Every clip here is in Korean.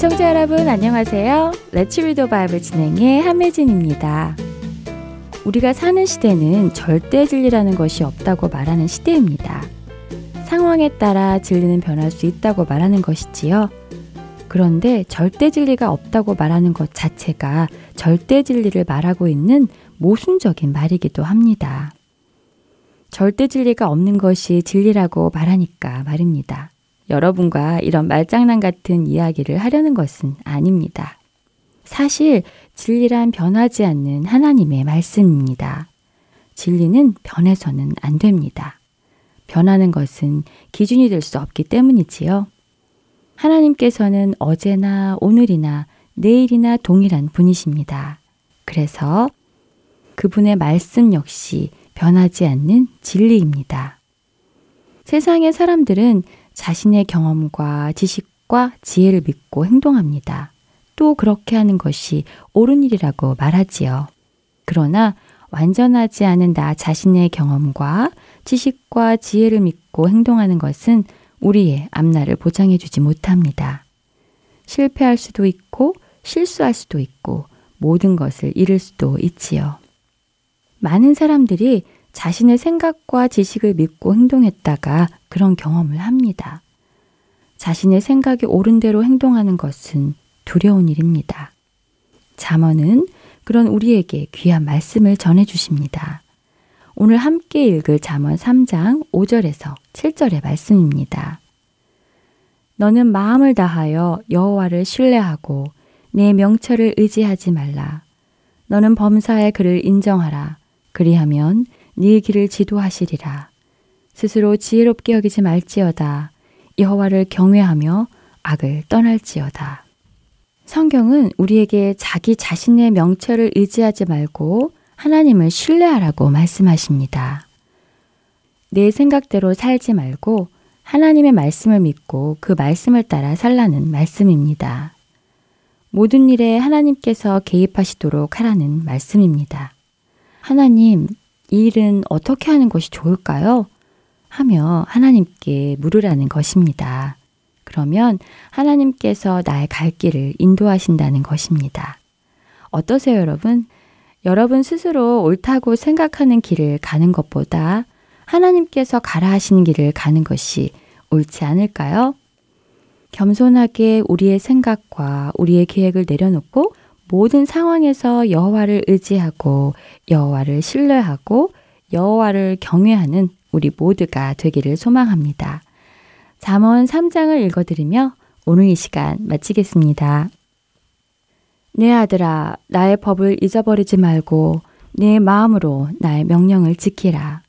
애청자 여러분 안녕하세요. 레츠 리더 바이블 진행의 함혜진입니다. 우리가 사는 시대는 절대 진리라는 것이 없다고 말하는 시대입니다. 상황에 따라 진리는 변할 수 있다고 말하는 것이지요. 그런데 절대 진리가 없다고 말하는 것 자체가 절대 진리를 말하고 있는 모순적인 말이기도 합니다. 절대 진리가 없는 것이 진리라고 말하니까 말입니다. 여러분과 이런 말장난 같은 이야기를 하려는 것은 아닙니다. 사실 진리란 변하지 않는 하나님의 말씀입니다. 진리는 변해서는 안 됩니다. 변하는 것은 기준이 될 수 없기 때문이지요. 하나님께서는 어제나 오늘이나 내일이나 동일한 분이십니다. 그래서 그분의 말씀 역시 변하지 않는 진리입니다. 세상의 사람들은 자신의 경험과 지식과 지혜를 믿고 행동합니다. 또 그렇게 하는 것이 옳은 일이라고 말하지요. 그러나 완전하지 않은 나 자신의 경험과 지식과 지혜를 믿고 행동하는 것은 우리의 앞날을 보장해 주지 못합니다. 실패할 수도 있고 실수할 수도 있고 모든 것을 잃을 수도 있지요. 많은 사람들이 자신의 생각과 지식을 믿고 행동했다가 그런 경험을 합니다. 자신의 생각이 옳은 대로 행동하는 것은 두려운 일입니다. 잠언은 그런 우리에게 귀한 말씀을 전해 주십니다. 오늘 함께 읽을 잠언 3장 5절에서 7절의 말씀입니다. 너는 마음을 다하여 여호와를 신뢰하고 내 명철을 의지하지 말라. 너는 범사의 그를 인정하라. 그리하면 네 길을 지도하시리라. 스스로 지혜롭게 여기지 말지어다. 여호와를 경외하며 악을 떠날지어다. 성경은 우리에게 자기 자신의 명철을 의지하지 말고 하나님을 신뢰하라고 말씀하십니다. 내 생각대로 살지 말고 하나님의 말씀을 믿고 그 말씀을 따라 살라는 말씀입니다. 모든 일에 하나님께서 개입하시도록 하라는 말씀입니다. 하나님, 이 일은 어떻게 하는 것이 좋을까요? 하며 하나님께 물으라는 것입니다. 그러면 하나님께서 나의 갈 길을 인도하신다는 것입니다. 어떠세요, 여러분? 여러분 스스로 옳다고 생각하는 길을 가는 것보다 하나님께서 가라 하시는 길을 가는 것이 옳지 않을까요? 겸손하게 우리의 생각과 우리의 계획을 내려놓고 모든 상황에서 여호와를 의지하고 여호와를 신뢰하고 여호와를 경외하는 우리 모두가 되기를 소망합니다. 잠언 3장을 읽어드리며 오늘 이 시간 마치겠습니다. 내 아들아, 나의 법을 잊어버리지 말고 내 마음으로 나의 명령을 지키라.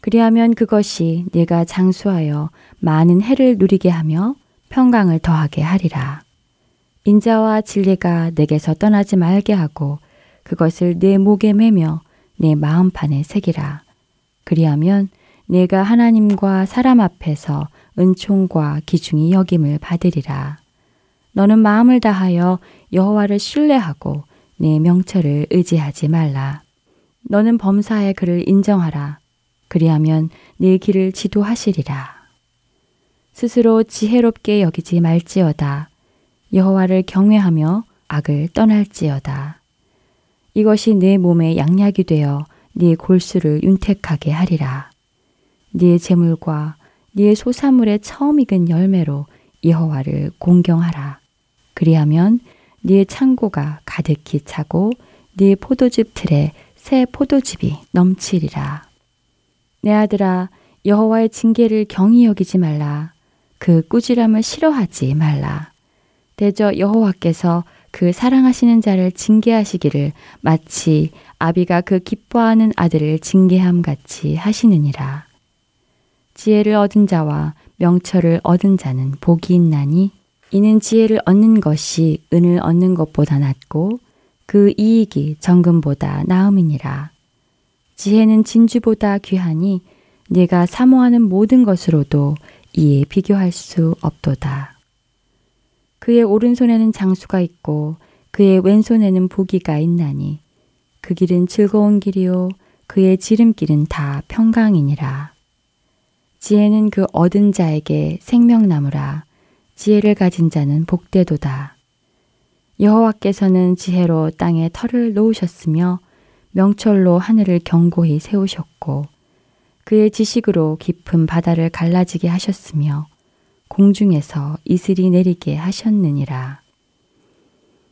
그리하면 그것이 내가 장수하여 많은 해를 누리게 하며 평강을 더하게 하리라. 인자와 진리가 내게서 떠나지 말게 하고 그것을 내 목에 매며 내 마음판에 새기라. 그리하면 내가 하나님과 사람 앞에서 은총과 기중이 여김을 받으리라. 너는 마음을 다하여 여호와를 신뢰하고 내 명철을 의지하지 말라. 너는 범사의 그를 인정하라. 그리하면 네 길을 지도하시리라. 스스로 지혜롭게 여기지 말지어다. 여호와를 경외하며 악을 떠날지어다. 이것이 내 몸의 양약이 되어 네 골수를 윤택하게 하리라. 네 재물과 네 소사물의 처음 익은 열매로 여호와를 공경하라. 그리하면 네 창고가 가득히 차고 네 포도즙 틀에 새 포도즙이 넘치리라. 내 아들아 여호와의 징계를 경히 여기지 말라. 그 꾸지람을 싫어하지 말라. 대저 여호와께서 그 사랑하시는 자를 징계하시기를 마치 아비가 그 기뻐하는 아들을 징계함 같이 하시느니라. 지혜를 얻은 자와 명철을 얻은 자는 복이 있나니 이는 지혜를 얻는 것이 은을 얻는 것보다 낫고 그 이익이 정금보다 나음이니라. 지혜는 진주보다 귀하니 네가 사모하는 모든 것으로도 이에 비교할 수 없도다. 그의 오른손에는 장수가 있고 그의 왼손에는 부기가 있나니 그 길은 즐거운 길이요 그의 지름길은 다 평강이니라. 지혜는 그 얻은 자에게 생명나무라 지혜를 가진 자는 복되도다. 여호와께서는 지혜로 땅에 털을 놓으셨으며 명철로 하늘을 견고히 세우셨고 그의 지식으로 깊은 바다를 갈라지게 하셨으며 공중에서 이슬이 내리게 하셨느니라.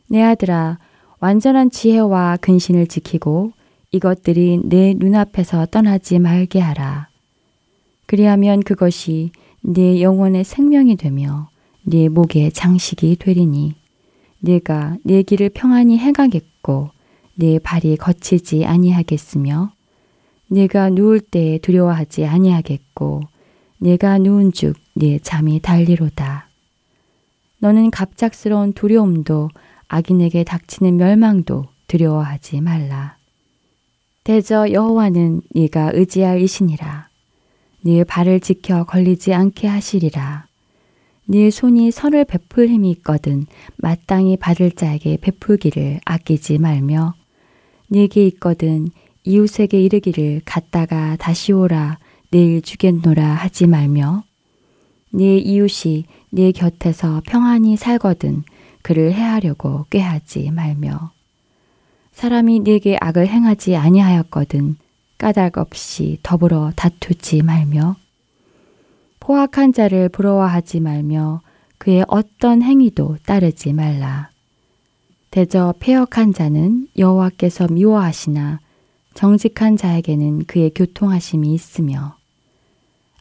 내 아들아, 완전한 지혜와 근신을 지키고 이것들이 내 눈앞에서 떠나지 말게 하라. 그리하면 그것이 내 영혼의 생명이 되며 네 목의 장식이 되리니 네가 네 길을 평안히 행하겠고 네 발이 거치지 아니하겠으며 네가 누울 때에 두려워하지 아니하겠고 네가 누운 죽네 잠이 달리로다. 너는 갑작스러운 두려움도 악인에게 닥치는 멸망도 두려워하지 말라. 대저 여호와는 네가 의지할 이시니라. 네 발을 지켜 걸리지 않게 하시리라. 네 손이 선을 베풀 힘이 있거든 마땅히 받을 자에게 베풀기를 아끼지 말며 네게 있거든 이웃에게 이르기를 갔다가 다시 오라 내일 주겠노라 하지 말며 네 이웃이 네 곁에서 평안히 살거든 그를 해하려고 꾀하지 말며 사람이 네게 악을 행하지 아니하였거든 까닭 없이 더불어 다투지 말며 포악한 자를 부러워하지 말며 그의 어떤 행위도 따르지 말라. 대저 폐역한 자는 여호와께서 미워하시나 정직한 자에게는 그의 교통하심이 있으며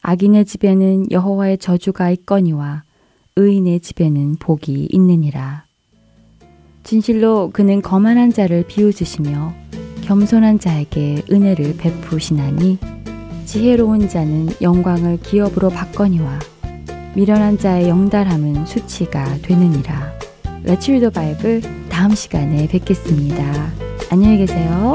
악인의 집에는 여호와의 저주가 있거니와 의인의 집에는 복이 있느니라. 진실로 그는 거만한 자를 비웃으시며 겸손한 자에게 은혜를 베푸시나니 지혜로운 자는 영광을 기업으로 받거니와 미련한 자의 영달함은 수치가 되느니라. 레츠 리더 바이블 다음 시간에 뵙겠습니다. 안녕히 계세요.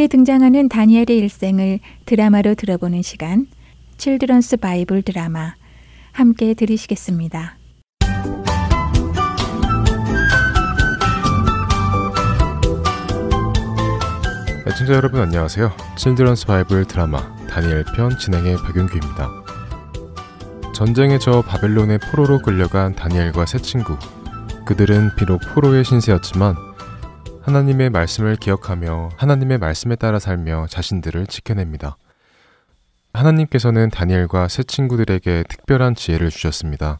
구약에 등장하는 다니엘의 일생을 드라마로 들어보는 시간, Children's Bible Drama 함께 들으시겠습니다. 애청자 여러분 안녕하세요. Children's Bible Drama 다니엘 편 진행의 박윤규입니다. 전쟁에 져 바벨론의 포로로 끌려간 다니엘과 세 친구. 그들은 비록 포로의 신세였지만 하나님의 말씀을 기억하며 하나님의 말씀에 따라 살며 자신들을 지켜냅니다. 하나님께서는 다니엘과 세 친구들에게 특별한 지혜를 주셨습니다.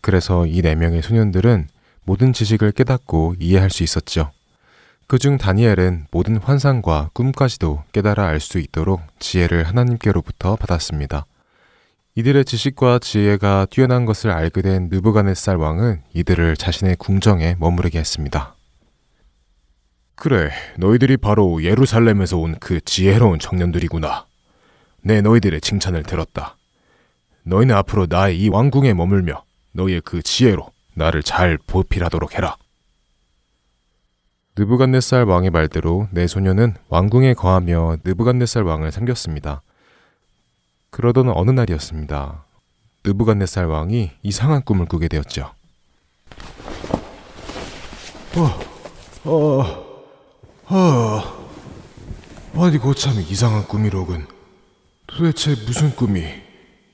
그래서 이 네 명의 소년들은 모든 지식을 깨닫고 이해할 수 있었죠. 그중 다니엘은 모든 환상과 꿈까지도 깨달아 알 수 있도록 지혜를 하나님께로부터 받았습니다. 이들의 지식과 지혜가 뛰어난 것을 알게 된 느부갓네살 왕은 이들을 자신의 궁정에 머무르게 했습니다. 그래, 너희들이 바로 예루살렘에서 온 그 지혜로운 청년들이구나. 내 너희들의 칭찬을 들었다. 너희는 앞으로 나의 이 왕궁에 머물며 너희의 그 지혜로 나를 잘 보필하도록 해라. 느부갓네살 왕의 말대로 내 소녀는 왕궁에 거하며 느부갓네살 왕을 섬겼습니다. 그러던 어느 날이었습니다. 느부갓네살 왕이 이상한 꿈을 꾸게 되었죠. 어, 어, 어, 아니 고참 이상한 꿈이로군. 도대체 무슨 꿈이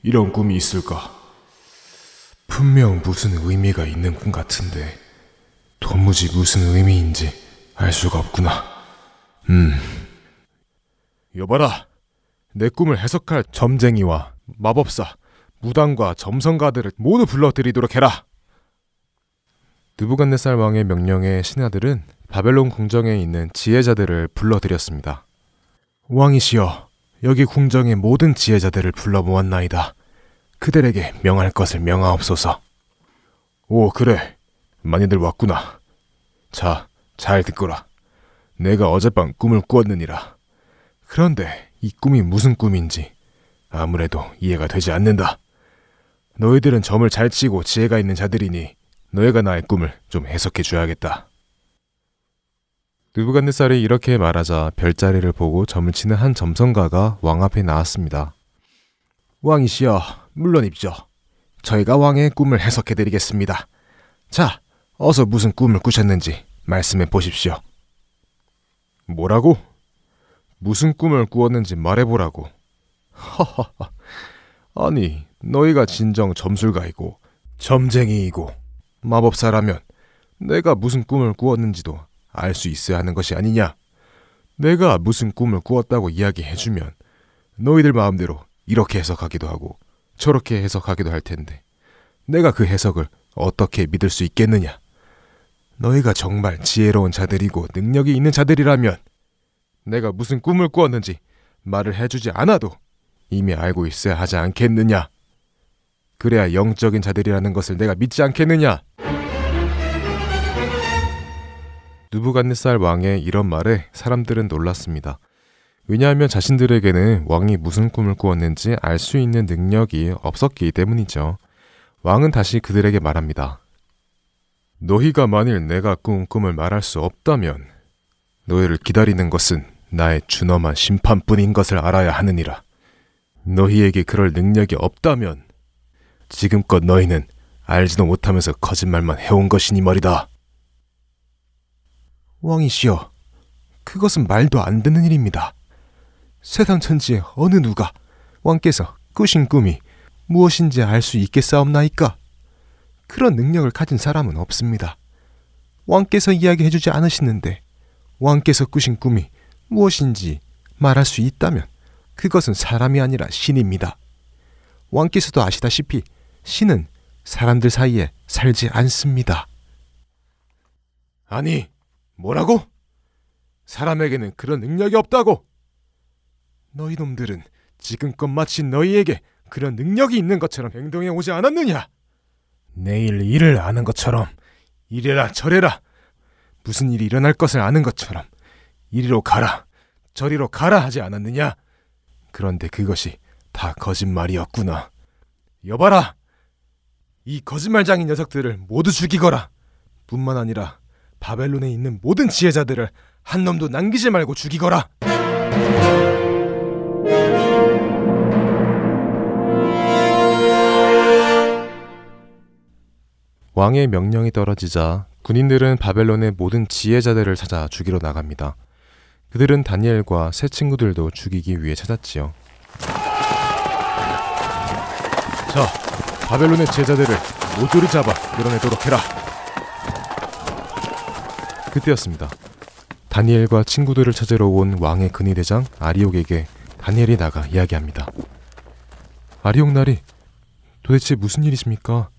이런 꿈이 있을까? 분명 무슨 의미가 있는 꿈 같은데 도무지 무슨 의미인지 알 수가 없구나. 음. 여봐라. 내 꿈을 해석할 점쟁이와 마법사, 무당과 점성가들을 모두 불러들이도록 해라. 느부갓네살 왕의 명령에 신하들은 바벨론 궁정에 있는 지혜자들을 불러들였습니다. 왕이시여, 여기 궁정의 모든 지혜자들을 불러 모았나이다. 그들에게 명할 것을 명하옵소서. 오, 그래. 많이들 왔구나. 자, 잘 듣거라. 내가 어젯밤 꿈을 꾸었느니라. 그런데 이 꿈이 무슨 꿈인지 아무래도 이해가 되지 않는다. 너희들은 점을 잘 치고 지혜가 있는 자들이니 너희가 나의 꿈을 좀 해석해 줘야겠다. 느부갓네살이 이렇게 말하자 별자리를 보고 점을 치는 한 점성가가 왕 앞에 나왔습니다. 왕이시여, 물론 입죠. 저희가 왕의 꿈을 해석해 드리겠습니다. 자, 어서 무슨 꿈을 꾸셨는지 말씀해 보십시오. 뭐라고? 무슨 꿈을 꾸었는지 말해보라고. 하하하. 아니, 너희가 진정 점술가이고, 점쟁이이고, 마법사라면 내가 무슨 꿈을 꾸었는지도 알 수 있어야 하는 것이 아니냐? 내가 무슨 꿈을 꾸었다고 이야기해주면 너희들 마음대로 이렇게 해석하기도 하고 저렇게 해석하기도 할 텐데 내가 그 해석을 어떻게 믿을 수 있겠느냐? 너희가 정말 지혜로운 자들이고 능력이 있는 자들이라면 내가 무슨 꿈을 꾸었는지 말을 해주지 않아도 이미 알고 있어야 하지 않겠느냐? 그래야 영적인 자들이라는 것을 내가 믿지 않겠느냐? 누부갓네살 왕의 이런 말에 사람들은 놀랐습니다. 왜냐하면 자신들에게는 왕이 무슨 꿈을 꾸었는지 알 수 있는 능력이 없었기 때문이죠. 왕은 다시 그들에게 말합니다. 너희가 만일 내가 꾼 꿈을 말할 수 없다면 너희를 기다리는 것은 나의 준엄한 심판뿐인 것을 알아야 하느니라. 너희에게 그럴 능력이 없다면 지금껏 너희는 알지도 못하면서 거짓말만 해온 것이니 말이다. 왕이시여, 그것은 말도 안 되는 일입니다. 세상 천지에 어느 누가 왕께서 꾸신 꿈이 무엇인지 알 수 있겠사옵나이까? 그런 능력을 가진 사람은 없습니다. 왕께서 이야기해 주지 않으시는데 왕께서 꾸신 꿈이 무엇인지 말할 수 있다면 그것은 사람이 아니라 신입니다. 왕께서도 아시다시피 신은 사람들 사이에 살지 않습니다. 아니, 뭐라고? 사람에게는 그런 능력이 없다고! 너희 놈들은 지금껏 마치 너희에게 그런 능력이 있는 것처럼 행동해 오지 않았느냐? 내일 일을 아는 것처럼 이래라 저래라 무슨 일이 일어날 것을 아는 것처럼 이리로 가라 저리로 가라 하지 않았느냐? 그런데 그것이 다 거짓말이었구나. 여봐라! 이 거짓말장인 녀석들을 모두 죽이거라! 뿐만 아니라 바벨론에 있는 모든 지혜자들을 한 놈도 남기지 말고 죽이거라! 왕의 명령이 떨어지자 군인들은 바벨론의 모든 지혜자들을 찾아 죽이러 나갑니다. 그들은 다니엘과 새 친구들도 죽이기 위해 찾았지요. 자, 바벨론의 제자들을 모조리 잡아 밀어내도록 해라. 그때였습니다. 다니엘과 친구들을 찾으러 온 왕의 근위대장 아리옥에게 다니엘이 나가 이야기합니다. 아리옥 나리, 도대체 무슨 일이십니까?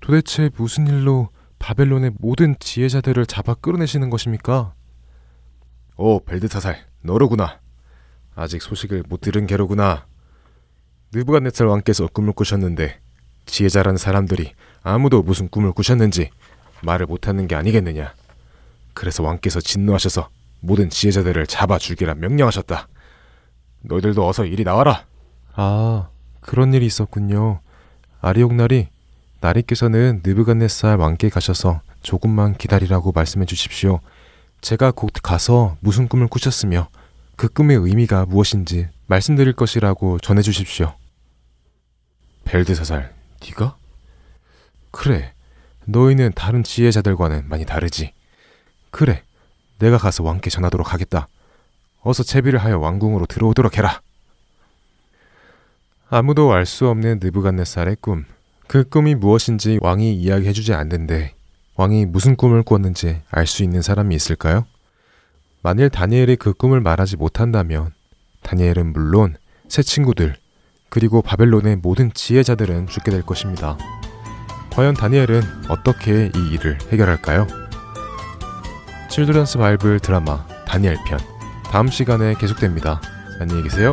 도대체 무슨 일로 바벨론의 모든 지혜자들을 잡아 끌어내시는 것입니까? 오, 벨드사살, 너로구나. 아직 소식을 못 들은 게로구나. 느부갓네살 왕께서 꿈을 꾸셨는데 지혜자라는 사람들이 아무도 무슨 꿈을 꾸셨는지 말을 못하는 게 아니겠느냐. 그래서 왕께서 진노하셔서 모든 지혜자들을 잡아 죽이라 명령하셨다. 너희들도 어서 이리 나와라. 아, 그런 일이 있었군요. 아리옥날이 나리께서는 느부갓네살 왕께 가셔서 조금만 기다리라고 말씀해 주십시오. 제가 곧 가서 무슨 꿈을 꾸셨으며 그 꿈의 의미가 무엇인지 말씀드릴 것이라고 전해 주십시오. 벨드사살, 네가? 그래, 너희는 다른 지혜자들과는 많이 다르지. 그래, 내가 가서 왕께 전하도록 하겠다. 어서 채비를 하여 왕궁으로 들어오도록 해라. 아무도 알 수 없는 느부갓네살의 꿈. 그 꿈이 무엇인지 왕이 이야기해주지 않는데 왕이 무슨 꿈을 꾸었는지 알 수 있는 사람이 있을까요? 만일 다니엘이 그 꿈을 말하지 못한다면 다니엘은 물론 새 친구들 그리고 바벨론의 모든 지혜자들은 죽게 될 것입니다. 과연 다니엘은 어떻게 이 일을 해결할까요? 칠드런스 바이블 드라마 다니엘 편 다음 시간에 계속됩니다. 안녕히 계세요.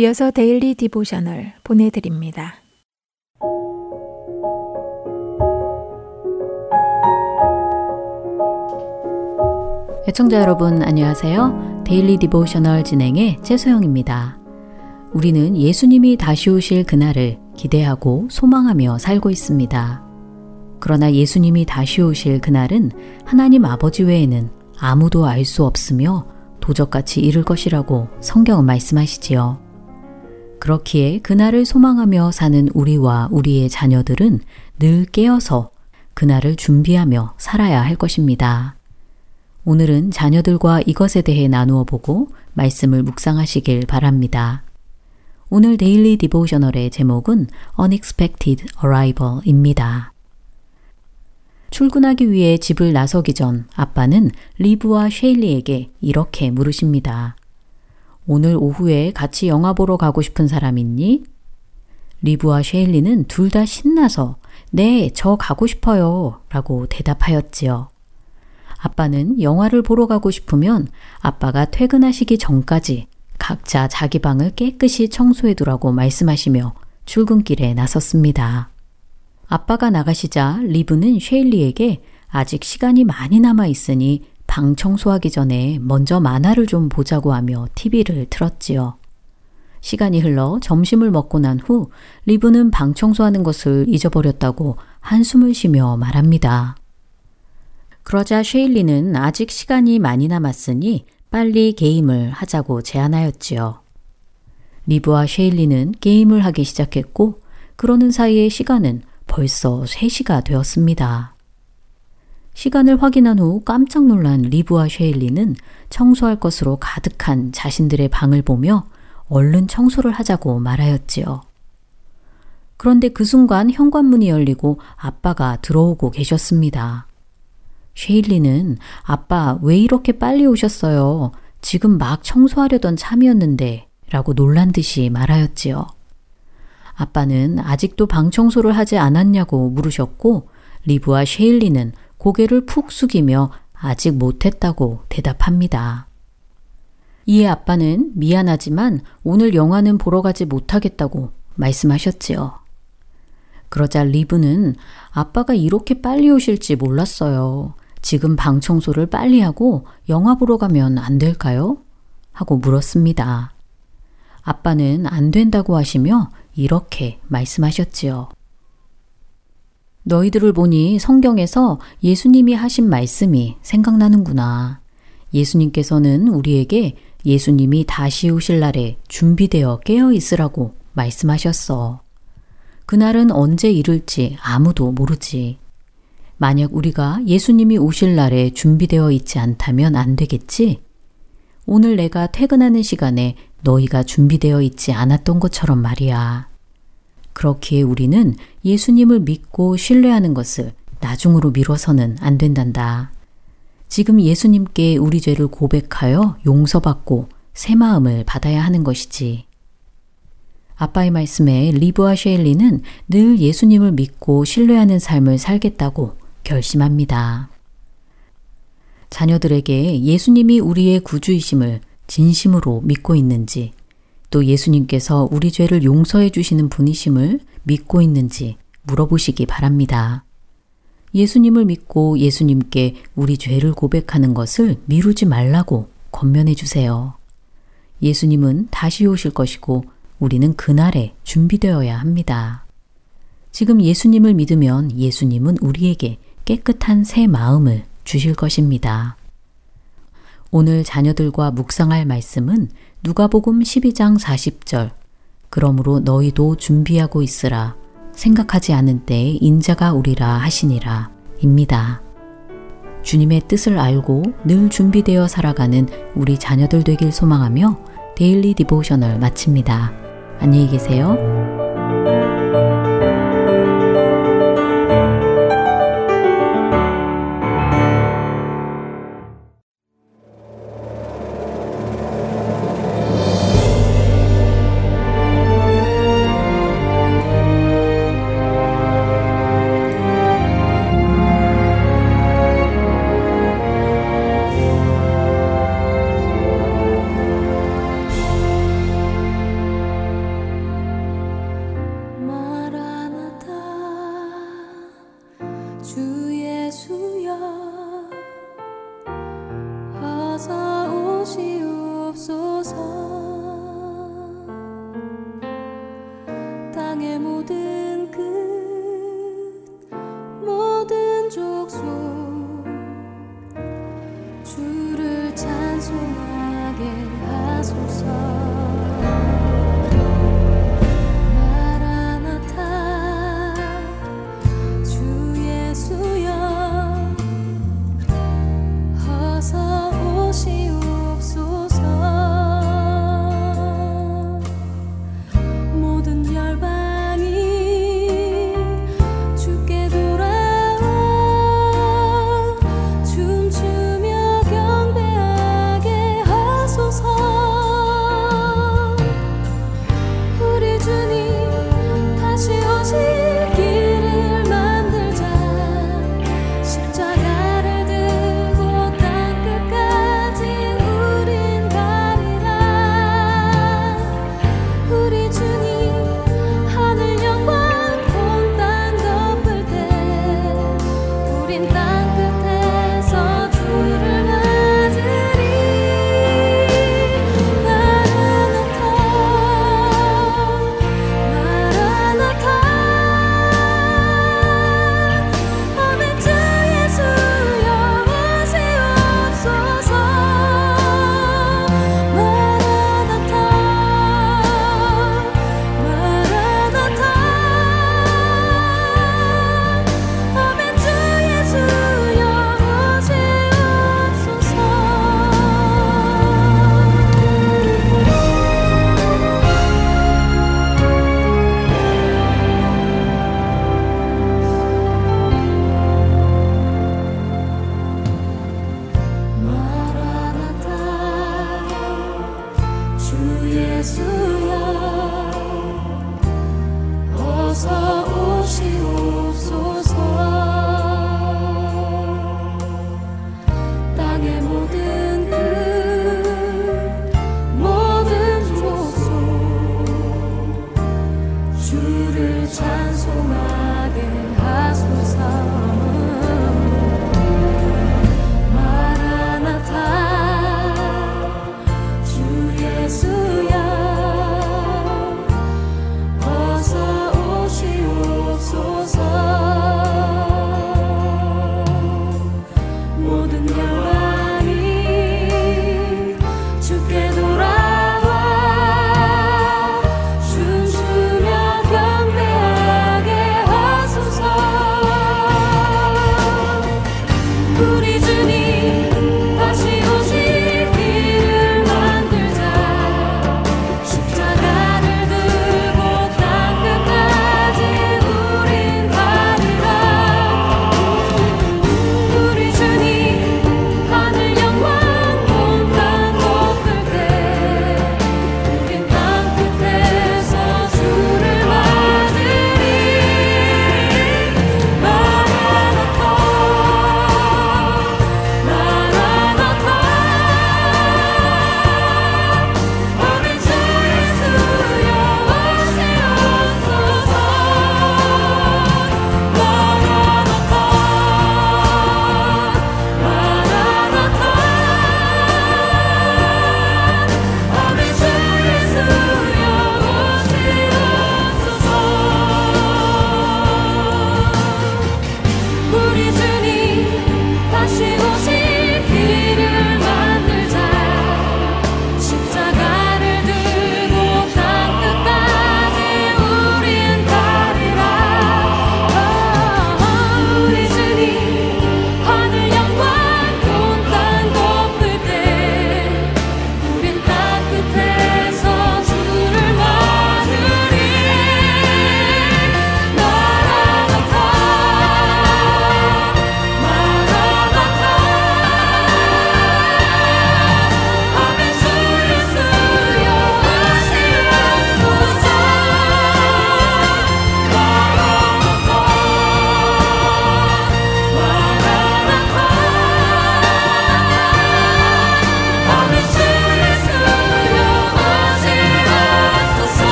이어서 Daily Devotional 보내드립니다. 애청자 여러분 안녕하세요. Daily Devotional 진행의 최소영입니다. 우리는 예수님이 다시 오실 그날을 기대하고 소망하며 살고 있습니다. 그러나 예수님이 다시 오실 그날은 하나님 아버지 외에는 아무도 알 수 없으며 도적같이 이를 것이라고 성경은 말씀하시지요. 그렇기에 그날을 소망하며 사는 우리와 우리의 자녀들은 늘 깨어서 그날을 준비하며 살아야 할 것입니다. 오늘은 자녀들과 이것에 대해 나누어 보고 말씀을 묵상하시길 바랍니다. 오늘 데일리 디보셔널의 제목은 Unexpected Arrival입니다. 출근하기 위해 집을 나서기 전 아빠는 리브와 쉐일리에게 이렇게 물으십니다. 오늘 오후에 같이 영화 보러 가고 싶은 사람 있니? 리브와 쉐일리는 둘 다 신나서 네, 저 가고 싶어요. 라고 대답하였지요. 아빠는 영화를 보러 가고 싶으면 아빠가 퇴근하시기 전까지 각자 자기 방을 깨끗이 청소해 두라고 말씀하시며 출근길에 나섰습니다. 아빠가 나가시자 리브는 쉐일리에게 아직 시간이 많이 남아 있으니 방 청소하기 전에 먼저 만화를 좀 보자고 하며 TV를 틀었지요. 시간이 흘러 점심을 먹고 난 후 리브는 방 청소하는 것을 잊어버렸다고 한숨을 쉬며 말합니다. 그러자 쉐일리는 아직 시간이 많이 남았으니 빨리 게임을 하자고 제안하였지요. 리브와 쉐일리는 게임을 하기 시작했고 그러는 사이에 시간은 벌써 3시가 되었습니다. 시간을 확인한 후 깜짝 놀란 리브와 쉐일리는 청소할 것으로 가득한 자신들의 방을 보며 얼른 청소를 하자고 말하였지요. 그런데 그 순간 현관문이 열리고 아빠가 들어오고 계셨습니다. 쉐일리는 아빠 왜 이렇게 빨리 오셨어요? 지금 막 청소하려던 참이었는데 라고 놀란 듯이 말하였지요. 아빠는 아직도 방 청소를 하지 않았냐고 물으셨고 리브와 쉐일리는 고개를 푹 숙이며 아직 못했다고 대답합니다. 이에 아빠는 미안하지만 오늘 영화는 보러 가지 못하겠다고 말씀하셨지요. 그러자 리브는 아빠가 이렇게 빨리 오실지 몰랐어요. 지금 방 청소를 빨리 하고 영화 보러 가면 안 될까요? 하고 물었습니다. 아빠는 안 된다고 하시며 이렇게 말씀하셨지요. 너희들을 보니 성경에서 예수님이 하신 말씀이 생각나는구나. 예수님께서는 우리에게 예수님이 다시 오실 날에 준비되어 깨어 있으라고 말씀하셨어. 그날은 언제 이룰지 아무도 모르지. 만약 우리가 예수님이 오실 날에 준비되어 있지 않다면 안 되겠지? 오늘 내가 퇴근하는 시간에 너희가 준비되어 있지 않았던 것처럼 말이야. 그렇기에 우리는 예수님을 믿고 신뢰하는 것을 나중으로 미뤄서는 안 된단다. 지금 예수님께 우리 죄를 고백하여 용서받고 새 마음을 받아야 하는 것이지. 아빠의 말씀에 리브와 쉐일리는 늘 예수님을 믿고 신뢰하는 삶을 살겠다고 결심합니다. 자녀들에게 예수님이 우리의 구주이심을 진심으로 믿고 있는지, 또 예수님께서 우리 죄를 용서해 주시는 분이심을 믿고 있는지 물어보시기 바랍니다. 예수님을 믿고 예수님께 우리 죄를 고백하는 것을 미루지 말라고 권면해 주세요. 예수님은 다시 오실 것이고 우리는 그날에 준비되어야 합니다. 지금 예수님을 믿으면 예수님은 우리에게 깨끗한 새 마음을 주실 것입니다. 오늘 자녀들과 묵상할 말씀은 누가복음 12장 40절. 그러므로 너희도 준비하고 있으라. 생각하지 않은 때에 인자가 오리라 하시니라. 입니다. 주님의 뜻을 알고 늘 준비되어 살아가는 우리 자녀들 되길 소망하며 데일리 디보셔널 마칩니다. 안녕히 계세요.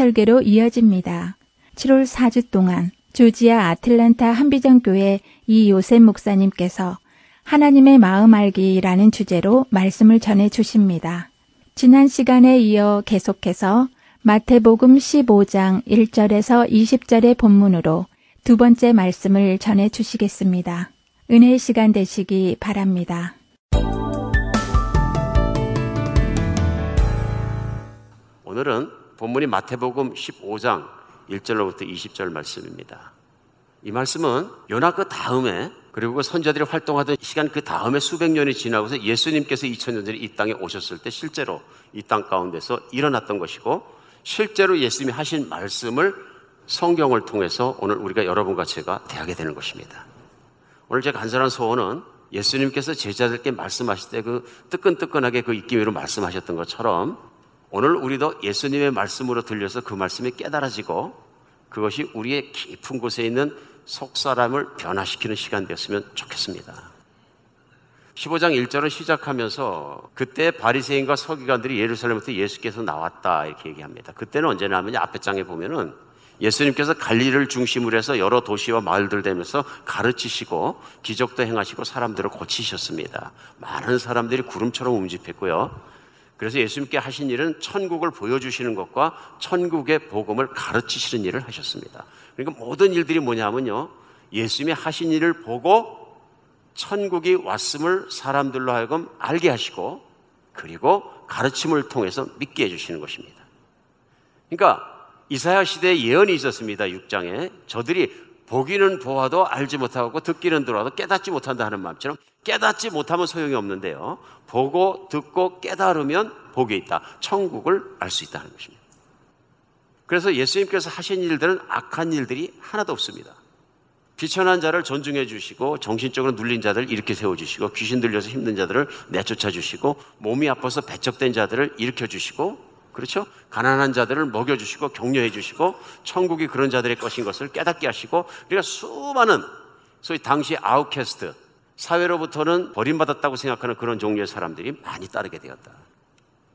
설계로 이어집니다. 7월 4주 동안 조지아 아틀란타 한비전교회 이 요셉 목사님께서 하나님의 마음 알기라는 주제로 말씀을 전해 주십니다. 지난 시간에 이어 계속해서 마태복음 15장 1절에서 20절의 본문으로 두 번째 말씀을 전해 주시겠습니다. 은혜의 시간 되시기 바랍니다. 오늘은 본문이 마태복음 15장 1절로부터 20절 말씀입니다. 이 말씀은 요나 그 다음에 그리고 그 선자들이 활동하던 시간 그 다음에 수백 년이 지나고서 예수님께서 2000년 전에 이 땅에 오셨을 때 실제로 이 땅 가운데서 일어났던 것이고 실제로 예수님이 하신 말씀을 성경을 통해서 오늘 우리가 여러분과 제가 대하게 되는 것입니다. 오늘 제 간절한 소원은 예수님께서 제자들께 말씀하실 때 그 뜨끈뜨끈하게 그 입김으로 말씀하셨던 것처럼 오늘 우리도 예수님의 말씀으로 들려서 그 말씀이 깨달아지고 그것이 우리의 깊은 곳에 있는 속사람을 변화시키는 시간 되었으면 좋겠습니다. 15장 1절을 시작하면서 그때 바리새인과 서기관들이 예루살렘부터 예수께서 나왔다 이렇게 얘기합니다. 그때는 언제나 하면 앞에 장에 보면은 예수님께서 갈리를 중심으로 해서 여러 도시와 마을들 되면서 가르치시고 기적도 행하시고 사람들을 고치셨습니다. 많은 사람들이 구름처럼 움집했고요. 그래서 예수님께 하신 일은 천국을 보여주시는 것과 천국의 복음을 가르치시는 일을 하셨습니다. 그러니까 모든 일들이 뭐냐면요. 예수님이 하신 일을 보고 천국이 왔음을 사람들로 하여금 알게 하시고 그리고 가르침을 통해서 믿게 해주시는 것입니다. 그러니까 이사야 시대에 예언이 있었습니다. 6장에. 저들이 보기는 보아도 알지 못하고 듣기는 들어도 깨닫지 못한다 하는 마음처럼 깨닫지 못하면 소용이 없는데요. 보고 듣고 깨달으면 복이 있다. 천국을 알 수 있다는 것입니다. 그래서 예수님께서 하신 일들은 악한 일들이 하나도 없습니다. 비천한 자를 존중해 주시고 정신적으로 눌린 자들을 이렇게 세워 주시고 귀신 들려서 힘든 자들을 내쫓아 주시고 몸이 아파서 배척된 자들을 일으켜 주시고 그렇죠? 가난한 자들을 먹여 주시고 격려해 주시고 천국이 그런 자들의 것인 것을 깨닫게 하시고 우리가 수많은 소위 당시 아웃캐스트 사회로부터는 버림받았다고 생각하는 그런 종류의 사람들이 많이 따르게 되었다.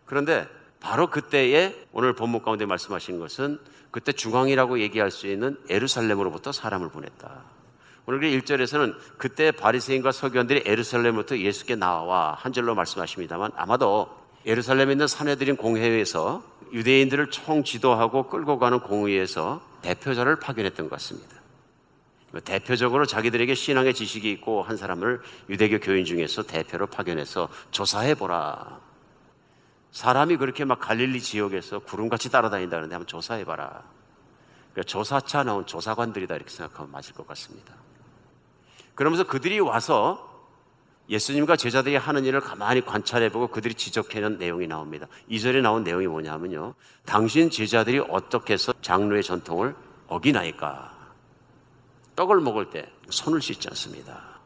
그런데 바로 그때에 오늘 본문 가운데 말씀하신 것은 그때 중앙이라고 얘기할 수 있는 에루살렘으로부터 사람을 보냈다. 오늘 1절에서는 그때 바리새인과 서기관들이 에루살렘부터 예수께 나와 한 절로 말씀하십니다만 아마도 예루살렘에 있는 사내들인 공회에서 유대인들을 총 지도하고 끌고 가는 공의에서 대표자를 파견했던 것 같습니다. 대표적으로 자기들에게 신앙의 지식이 있고 한 사람을 유대교 교인 중에서 대표로 파견해서 조사해 보라. 사람이 그렇게 막 갈릴리 지역에서 구름같이 따라다닌다는데 한번 조사해 봐라. 그러니까 조사차 나온 조사관들이다 이렇게 생각하면 맞을 것 같습니다. 그러면서 그들이 와서 예수님과 제자들이 하는 일을 가만히 관찰해보고 그들이 지적해낸 내용이 나옵니다. 이절에 나온 내용이 뭐냐면요. 당신 제자들이 어떻게 해서 장로의 전통을 어기나이까? 떡을 먹을 때 손을 씻지 않습니다.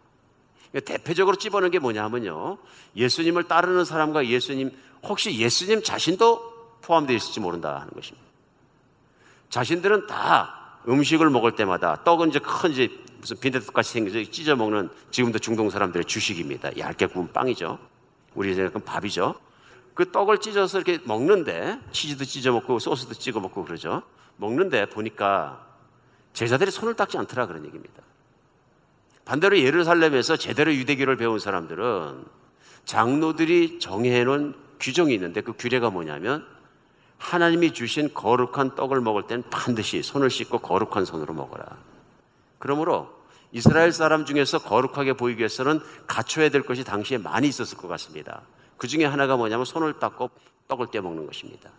대표적으로 찝어낸 게 뭐냐면요. 예수님을 따르는 사람과 예수님, 혹시 예수님 자신도 포함되어 있을지 모른다 하는 것입니다. 자신들은 다 음식을 먹을 때마다 떡은 이제 큰 이제 무슨 빈대떡같이 생겨서 찢어 먹는 지금도 중동 사람들의 주식입니다. 얇게 구운 빵이죠. 우리 생각은 밥이죠. 그 떡을 찢어서 이렇게 먹는데 치즈도 찢어 먹고 소스도 찍어 먹고 그러죠. 먹는데 보니까 제자들이 손을 닦지 않더라 그런 얘기입니다. 반대로 예루살렘에서 제대로 유대교를 배운 사람들은 장로들이 정해놓은 규정이 있는데 그 규례가 뭐냐면 하나님이 주신 거룩한 떡을 먹을 땐 반드시 손을 씻고 거룩한 손으로 먹어라. 그러므로 이스라엘 사람 중에서 거룩하게 보이기 위해서는 갖춰야 될 것이 당시에 많이 있었을 것 같습니다. 그 중에 하나가 뭐냐면 손을 닦고 떡을 떼먹는 것입니다.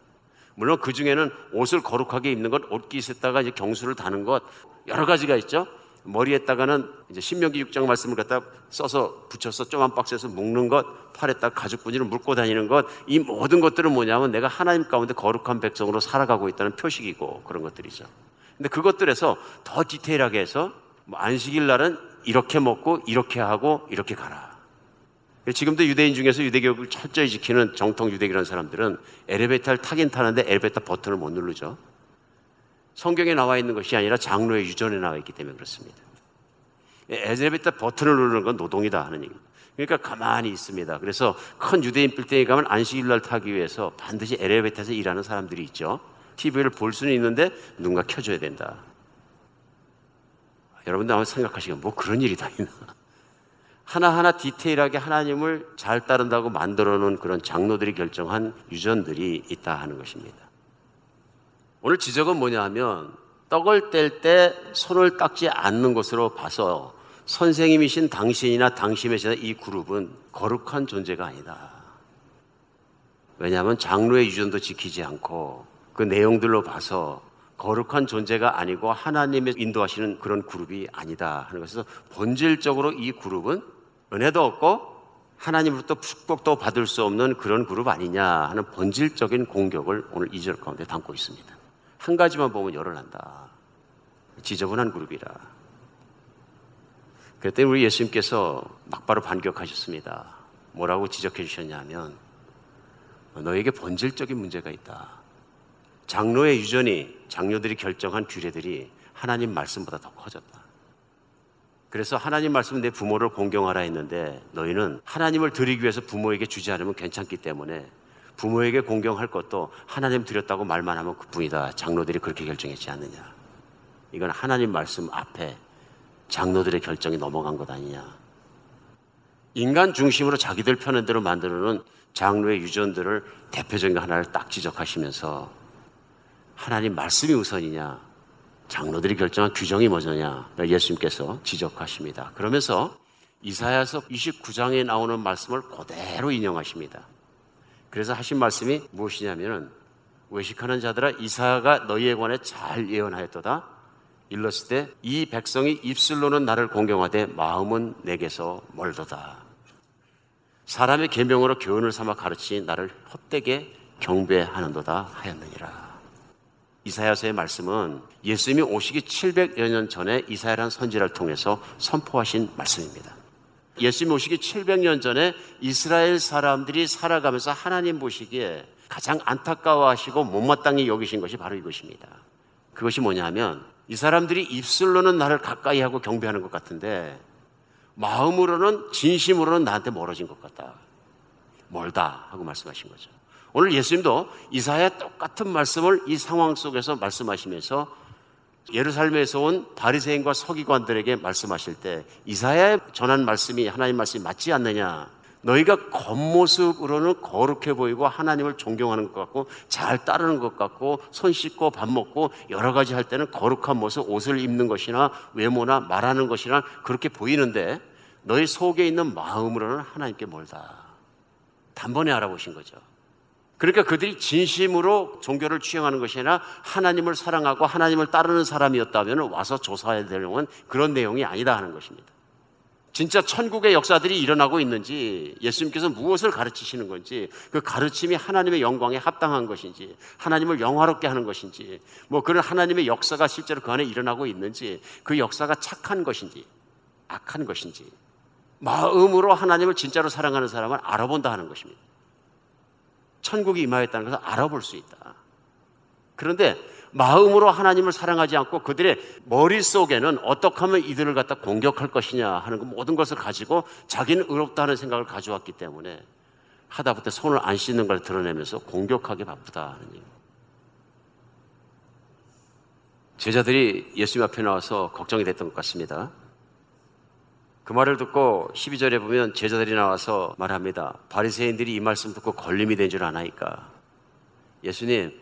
물론 그 중에는 옷을 거룩하게 입는 것, 옷깃에다가 이제 경수를 다는 것, 여러 가지가 있죠. 머리에다가는 이제 신명기 6장 말씀을 갖다 써서 붙여서 쪼만 박스에서 묶는 것, 팔에다가 가죽 분지를 묶고 다니는 것, 이 모든 것들은 뭐냐면 내가 하나님 가운데 거룩한 백성으로 살아가고 있다는 표식이고 그런 것들이죠. 근데 그것들에서 더 디테일하게 해서 뭐 안식일 날은 이렇게 먹고 이렇게 하고 이렇게 가라. 지금도 유대인 중에서 유대교를 철저히 지키는 정통 유대교라는 사람들은 엘리베이터를 타긴 타는데 엘리베이터 버튼을 못 누르죠. 성경에 나와 있는 것이 아니라 장로의 유전에 나와 있기 때문에 그렇습니다. 엘리베이터 버튼을 누르는 건 노동이다 하는 얘기입니다. 그러니까 가만히 있습니다. 그래서 큰 유대인 빌딩에 가면 안식일 날 타기 위해서 반드시 엘리베이터에서 일하는 사람들이 있죠. TV를 볼 수는 있는데 누군가 켜줘야 된다. 여러분들 한번 생각하시면 뭐 그런 일이 다 있나? 하나하나 디테일하게 하나님을 잘 따른다고 만들어 놓은 그런 장로들이 결정한 유전들이 있다 하는 것입니다. 오늘 지적은 뭐냐 하면 떡을 뗄 때 손을 닦지 않는 것으로 봐서 선생님이신 당신이나 당신이신 이 그룹은 거룩한 존재가 아니다. 왜냐하면 장로의 유전도 지키지 않고 그 내용들로 봐서 거룩한 존재가 아니고 하나님의 인도하시는 그런 그룹이 아니다 하는 것에서 본질적으로 이 그룹은 은혜도 없고 하나님으로부터 축복도 받을 수 없는 그런 그룹 아니냐 하는 본질적인 공격을 오늘 2절 가운데 담고 있습니다. 한 가지만 보면 열을 난다. 지저분한 그룹이라. 그랬더니 우리 예수님께서 막바로 반격하셨습니다. 뭐라고 지적해 주셨냐면 너에게 본질적인 문제가 있다. 장로의 유전이 장로들이 결정한 규례들이 하나님 말씀보다 더 커졌다. 그래서 하나님 말씀은 내 부모를 공경하라 했는데 너희는 하나님을 드리기 위해서 부모에게 주지 않으면 괜찮기 때문에 부모에게 공경할 것도 하나님 드렸다고 말만 하면 그뿐이다. 장로들이 그렇게 결정했지 않느냐. 이건 하나님 말씀 앞에 장로들의 결정이 넘어간 것 아니냐. 인간 중심으로 자기들 편한 대로 만들어 놓은 장로의 유전들을 대표적인 하나를 딱 지적하시면서 하나님 말씀이 우선이냐, 장로들이 결정한 규정이 뭐냐, 예수님께서 지적하십니다. 그러면서 이사야서 29장에 나오는 말씀을 그대로 인용하십니다. 그래서 하신 말씀이 무엇이냐면은 외식하는 자들아 이사야가 너희에 관해 잘 예언하였도다. 일렀을 때 이 백성이 입술로는 나를 공경하되 마음은 내게서 멀도다. 사람의 계명으로 교훈을 삼아 가르치 나를 헛되게 경배하는도다 하였느니라. 이사야서의 말씀은 예수님이 오시기 700여 년 전에 이사야란 선지자를 통해서 선포하신 말씀입니다. 예수님 오시기 700년 전에 이스라엘 사람들이 살아가면서 하나님 보시기에 가장 안타까워하시고 못마땅히 여기신 것이 바로 이것입니다. 그것이 뭐냐면 이 사람들이 입술로는 나를 가까이 하고 경배하는 것 같은데 마음으로는 진심으로는 나한테 멀어진 것 같다. 멀다 하고 말씀하신 거죠. 오늘 예수님도 이사야 똑같은 말씀을 이 상황 속에서 말씀하시면서 예루살렘에서 온 바리새인과 서기관들에게 말씀하실 때 이사야에 전한 말씀이 하나님 말씀이 맞지 않느냐? 너희가 겉모습으로는 거룩해 보이고 하나님을 존경하는 것 같고 잘 따르는 것 같고 손 씻고 밥 먹고 여러 가지 할 때는 거룩한 모습 옷을 입는 것이나 외모나 말하는 것이나 그렇게 보이는데 너희 속에 있는 마음으로는 하나님께 멀다. 단번에 알아보신 거죠. 그러니까 그들이 진심으로 종교를 취행하는 것이 아니라 하나님을 사랑하고 하나님을 따르는 사람이었다면 와서 조사해야 될 내용은 그런 내용이 아니다 하는 것입니다. 진짜 천국의 역사들이 일어나고 있는지 예수님께서 무엇을 가르치시는 건지 그 가르침이 하나님의 영광에 합당한 것인지 하나님을 영화롭게 하는 것인지 뭐 그런 하나님의 역사가 실제로 그 안에 일어나고 있는지 그 역사가 착한 것인지 악한 것인지 마음으로 하나님을 진짜로 사랑하는 사람은 알아본다 하는 것입니다. 천국이 임하였다는 것을 알아볼 수 있다. 그런데 마음으로 하나님을 사랑하지 않고 그들의 머릿속에는 어떻게 하면 이들을 갖다 공격할 것이냐 하는 그 모든 것을 가지고 자기는 의롭다 하는 생각을 가져왔기 때문에 하다못해 손을 안 씻는 걸 드러내면서 공격하기 바쁘다 하는 얘기. 제자들이 예수님 앞에 나와서 걱정이 됐던 것 같습니다. 그 말을 듣고 12절에 보면 제자들이 나와서 말합니다. 바리새인들이 이 말씀 듣고 걸림이 된 줄 아나이까. 예수님,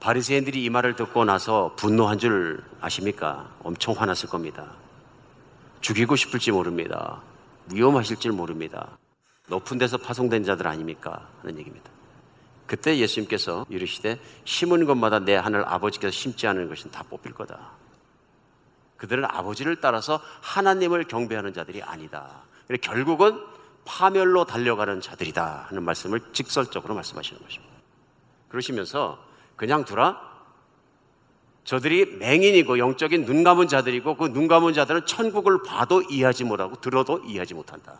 바리새인들이 이 말을 듣고 나서 분노한 줄 아십니까? 엄청 화났을 겁니다. 죽이고 싶을지 모릅니다. 위험하실지 모릅니다. 높은 데서 파송된 자들 아닙니까? 하는 얘기입니다. 그때 예수님께서 이르시되 심은 것마다 내 하늘 아버지께서 심지 않은 것은 다 뽑힐 거다. 그들은 아버지를 따라서 하나님을 경배하는 자들이 아니다. 결국은 파멸로 달려가는 자들이다 하는 말씀을 직설적으로 말씀하시는 것입니다. 그러시면서 그냥 두라. 저들이 맹인이고 영적인 눈 감은 자들이고 그 눈 감은 자들은 천국을 봐도 이해하지 못하고 들어도 이해하지 못한다.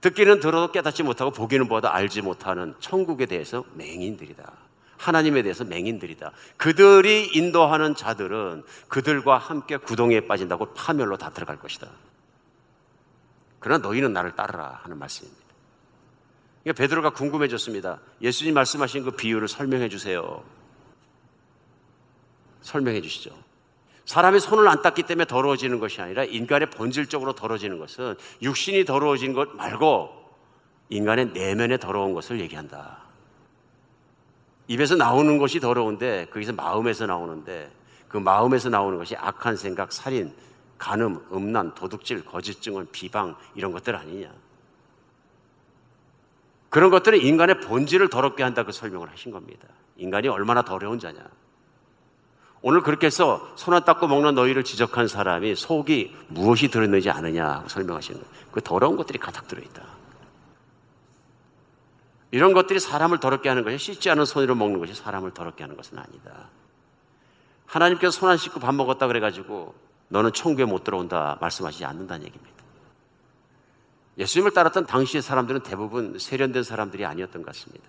듣기는 들어도 깨닫지 못하고 보기는 보다 알지 못하는 천국에 대해서 맹인들이다. 하나님에 대해서 맹인들이다. 그들이 인도하는 자들은 그들과 함께 구덩이에 빠진다고 파멸로 다 들어갈 것이다. 그러나 너희는 나를 따르라 하는 말씀입니다. 그러니까 베드로가 궁금해졌습니다. 예수님 말씀하신 그 비유를 설명해 주세요. 설명해 주시죠. 사람이 손을 안 닦기 때문에 더러워지는 것이 아니라 인간의 본질적으로 더러워지는 것은 육신이 더러워진 것 말고 인간의 내면에 더러운 것을 얘기한다. 입에서 나오는 것이 더러운데 거기서 마음에서 나오는데 그 마음에서 나오는 것이 악한 생각, 살인, 간음, 음란, 도둑질, 거짓 증언, 비방 이런 것들 아니냐. 그런 것들은 인간의 본질을 더럽게 한다고 설명을 하신 겁니다. 인간이 얼마나 더러운 자냐. 오늘 그렇게 해서 손 안 닦고 먹는 너희를 지적한 사람이 속이 무엇이 들어있는지 아느냐 하고 설명하시는 거예요. 그 더러운 것들이 가득 들어있다. 이런 것들이 사람을 더럽게 하는 것이 씻지 않은 손으로 먹는 것이 사람을 더럽게 하는 것은 아니다. 하나님께서 손 안 씻고 밥 먹었다 그래가지고 너는 천국에 못 들어온다 말씀하시지 않는다는 얘기입니다. 예수님을 따랐던 당시의 사람들은 대부분 세련된 사람들이 아니었던 것 같습니다.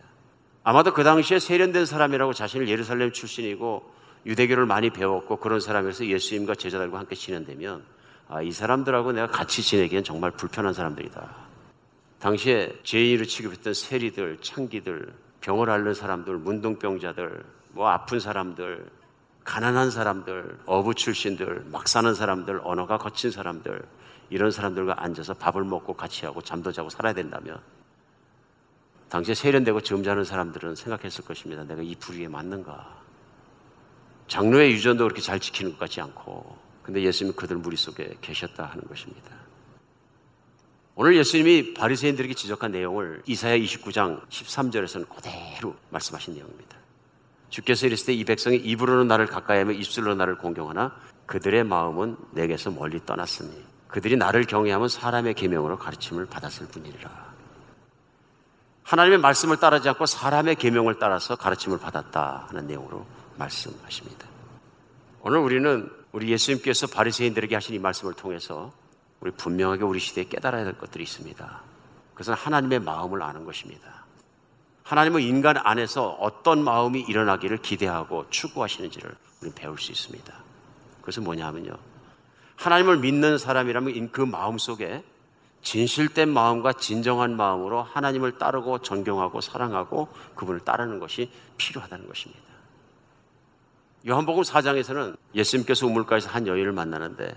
아마도 그 당시에 세련된 사람이라고 자신을 예루살렘 출신이고 유대교를 많이 배웠고 그런 사람에서 예수님과 제자들과 함께 지낸다면 아, 이 사람들하고 내가 같이 지내기엔 정말 불편한 사람들이다. 당시에 죄인으로 취급했던 세리들, 창기들, 병을 앓는 사람들, 문둥병자들, 뭐 아픈 사람들, 가난한 사람들, 어부 출신들, 막 사는 사람들, 언어가 거친 사람들, 이런 사람들과 앉아서 밥을 먹고 같이 하고 잠도 자고 살아야 된다면 당시에 세련되고 점잖은 사람들은 생각했을 것입니다. 내가 이 부류에 맞는가? 장로의 유전도 그렇게 잘 지키는 것 같지 않고 근데 예수님은 그들 무리 속에 계셨다 하는 것입니다. 오늘 예수님이 바리새인들에게 지적한 내용을 이사야 29장 13절에서는 그대로 말씀하신 내용입니다. 주께서 이르시되 이 백성이 입으로는 나를 가까이하며 입술로 나를 공경하나 그들의 마음은 내게서 멀리 떠났으니 그들이 나를 경외하면 사람의 계명으로 가르침을 받았을 뿐이라. 하나님의 말씀을 따르지 않고 사람의 계명을 따라서 가르침을 받았다 하는 내용으로 말씀하십니다. 오늘 우리는 우리 예수님께서 바리새인들에게 하신 이 말씀을 통해서 우리 분명하게 우리 시대에 깨달아야 될 것들이 있습니다. 그것은 하나님의 마음을 아는 것입니다. 하나님은 인간 안에서 어떤 마음이 일어나기를 기대하고 추구하시는지를 우리 배울 수 있습니다. 그것은 뭐냐면요. 하나님을 믿는 사람이라면 그 마음 속에 진실된 마음과 진정한 마음으로 하나님을 따르고 존경하고 사랑하고 그분을 따르는 것이 필요하다는 것입니다. 요한복음 4장에서는 예수님께서 우물가에서 한 여인을 만나는데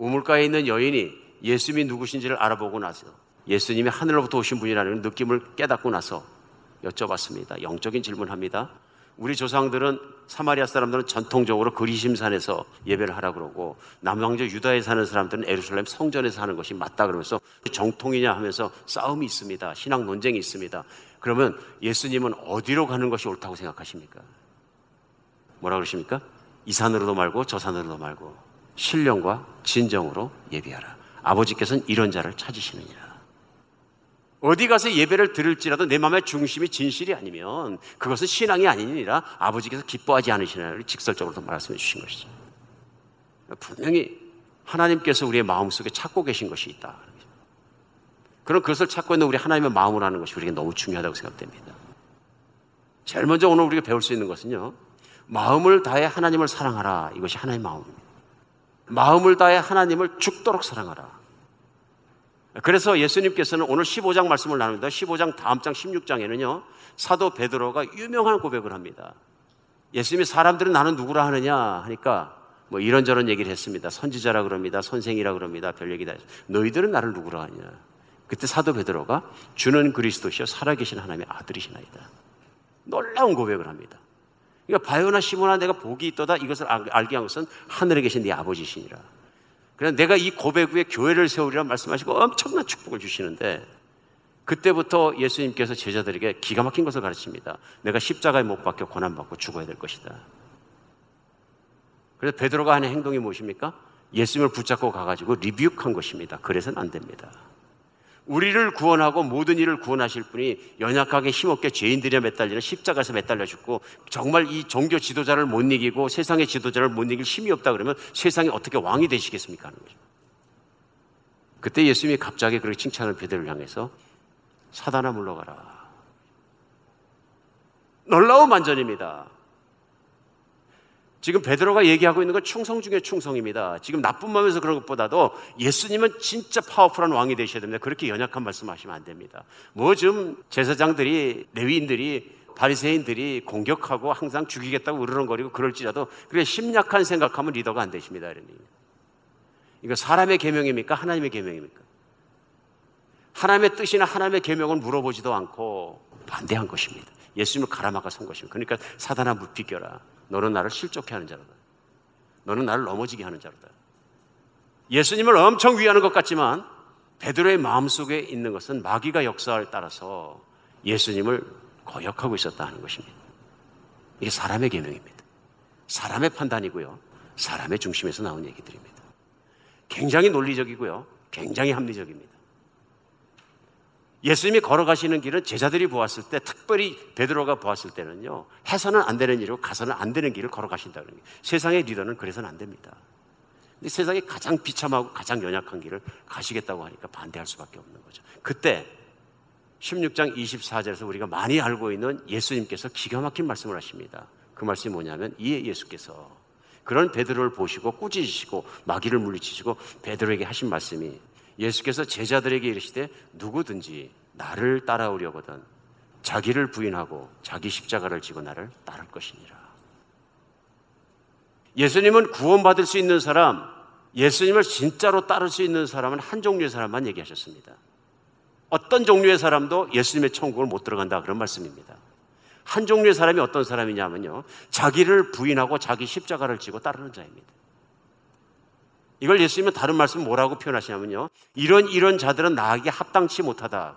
우물가에 있는 여인이 예수님이 누구신지를 알아보고 나서 예수님이 하늘로부터 오신 분이라는 느낌을 깨닫고 나서 여쭤봤습니다. 영적인 질문합니다. 우리 조상들은 사마리아 사람들은 전통적으로 그리심산에서 예배를 하라 그러고 남왕조 유다에 사는 사람들은 에루살렘 성전에서 하는 것이 맞다 그러면서 정통이냐 하면서 싸움이 있습니다. 신앙 논쟁이 있습니다. 그러면 예수님은 어디로 가는 것이 옳다고 생각하십니까? 뭐라 그러십니까? 이 산으로도 말고 저 산으로도 말고 신령과 진정으로 예배하라. 아버지께서는 이런 자를 찾으시느니라. 어디 가서 예배를 들을지라도 내 마음의 중심이 진실이 아니면 그것은 신앙이 아니니라 아버지께서 기뻐하지 않으시나를 직설적으로 말씀해 주신 것이죠. 분명히 하나님께서 우리의 마음속에 찾고 계신 것이 있다. 그럼 그것을 찾고 있는 우리 하나님의 마음을 하는 것이 우리에게 너무 중요하다고 생각됩니다. 제일 먼저 오늘 우리가 배울 수 있는 것은요. 마음을 다해 하나님을 사랑하라. 이것이 하나님의 마음입니다. 마음을 다해 하나님을 죽도록 사랑하라. 그래서 예수님께서는 오늘 15장 말씀을 나눕니다. 15장 다음 장 16장에는요. 사도 베드로가 유명한 고백을 합니다. 예수님이 사람들은 나는 누구라 하느냐 하니까 뭐 이런저런 얘기를 했습니다. 선지자라 그럽니다. 선생이라 그럽니다. 별 얘기 다 했습니다. 너희들은 나를 누구라 하냐. 그때 사도 베드로가 주는 그리스도시여 살아계신 하나님의 아들이시나이다. 놀라운 고백을 합니다. 그러니까 바요나 시모나 내가 복이 있도다 이것을 알게 한 것은 하늘에 계신 네 아버지시니라. 그래서 내가 이 고백 위에 교회를 세우리라 말씀하시고 엄청난 축복을 주시는데 그때부터 예수님께서 제자들에게 기가 막힌 것을 가르칩니다. 내가 십자가에 못 박혀 고난받고 죽어야 될 것이다. 그래서 베드로가 하는 행동이 무엇입니까? 예수님을 붙잡고 가가지고 리뷰한 것입니다. 그래서는 안 됩니다. 우리를 구원하고 모든 일을 구원하실 분이 연약하게 힘없게 죄인들에 매달리는 십자가에서 매달려 죽고 정말 이 종교 지도자를 못 이기고 세상의 지도자를 못 이길 힘이 없다 그러면 세상에 어떻게 왕이 되시겠습니까? 하는 거죠. 그때 예수님이 갑자기 그렇게 칭찬을 베드로를 향해서 사단아 물러가라. 놀라운 만전입니다. 지금 베드로가 얘기하고 있는 건 충성 중에 충성입니다. 지금 나쁜 마음에서 그런 것보다도 예수님은 진짜 파워풀한 왕이 되셔야 됩니다. 그렇게 연약한 말씀하시면 안 됩니다. 뭐 좀 제사장들이 레위인들이 바리새인들이 공격하고 항상 죽이겠다고 으르렁거리고 그럴지라도 그래 심약한 생각하면 리더가 안 되십니다. 이런 얘기. 이거 사람의 계명입니까? 하나님의 계명입니까? 하나님의 뜻이나 하나님의 계명을 물어보지도 않고 반대한 것입니다. 예수님을 가라막아 선 것입니다. 그러니까 사단아 무비겨라. 너는 나를 실족해 하는 자로다. 너는 나를 넘어지게 하는 자로다. 예수님을 엄청 위하는 것 같지만 베드로의 마음속에 있는 것은 마귀가 역사를 따라서 예수님을 거역하고 있었다 하는 것입니다. 이게 사람의 계명입니다. 사람의 판단이고요. 사람의 중심에서 나온 얘기들입니다. 굉장히 논리적이고요. 굉장히 합리적입니다. 예수님이 걸어가시는 길은 제자들이 보았을 때, 특별히 베드로가 보았을 때는요, 해서는 안 되는 일이고 가서는 안 되는 길을 걸어가신다는 거예요. 세상의 리더는 그래서는 안 됩니다. 근데 세상에 가장 비참하고 가장 연약한 길을 가시겠다고 하니까 반대할 수밖에 없는 거죠. 그때 16장 24절에서 우리가 많이 알고 있는 예수님께서 기가 막힌 말씀을 하십니다. 그 말씀이 뭐냐면 이 예수께서 그런 베드로를 보시고 꾸짖으시고 마귀를 물리치시고 베드로에게 하신 말씀이 예수께서 제자들에게 이르시되 누구든지 나를 따라오려거든 자기를 부인하고 자기 십자가를 지고 나를 따를 것이니라. 예수님은 구원받을 수 있는 사람, 예수님을 진짜로 따를 수 있는 사람은 한 종류의 사람만 얘기하셨습니다. 어떤 종류의 사람도 예수님의 천국을 못 들어간다 그런 말씀입니다. 한 종류의 사람이 어떤 사람이냐면요. 자기를 부인하고 자기 십자가를 지고 따르는 자입니다. 이걸 예수님은 다른 말씀 뭐라고 표현하시냐면요. 이런 이런 자들은 나에게 합당치 못하다.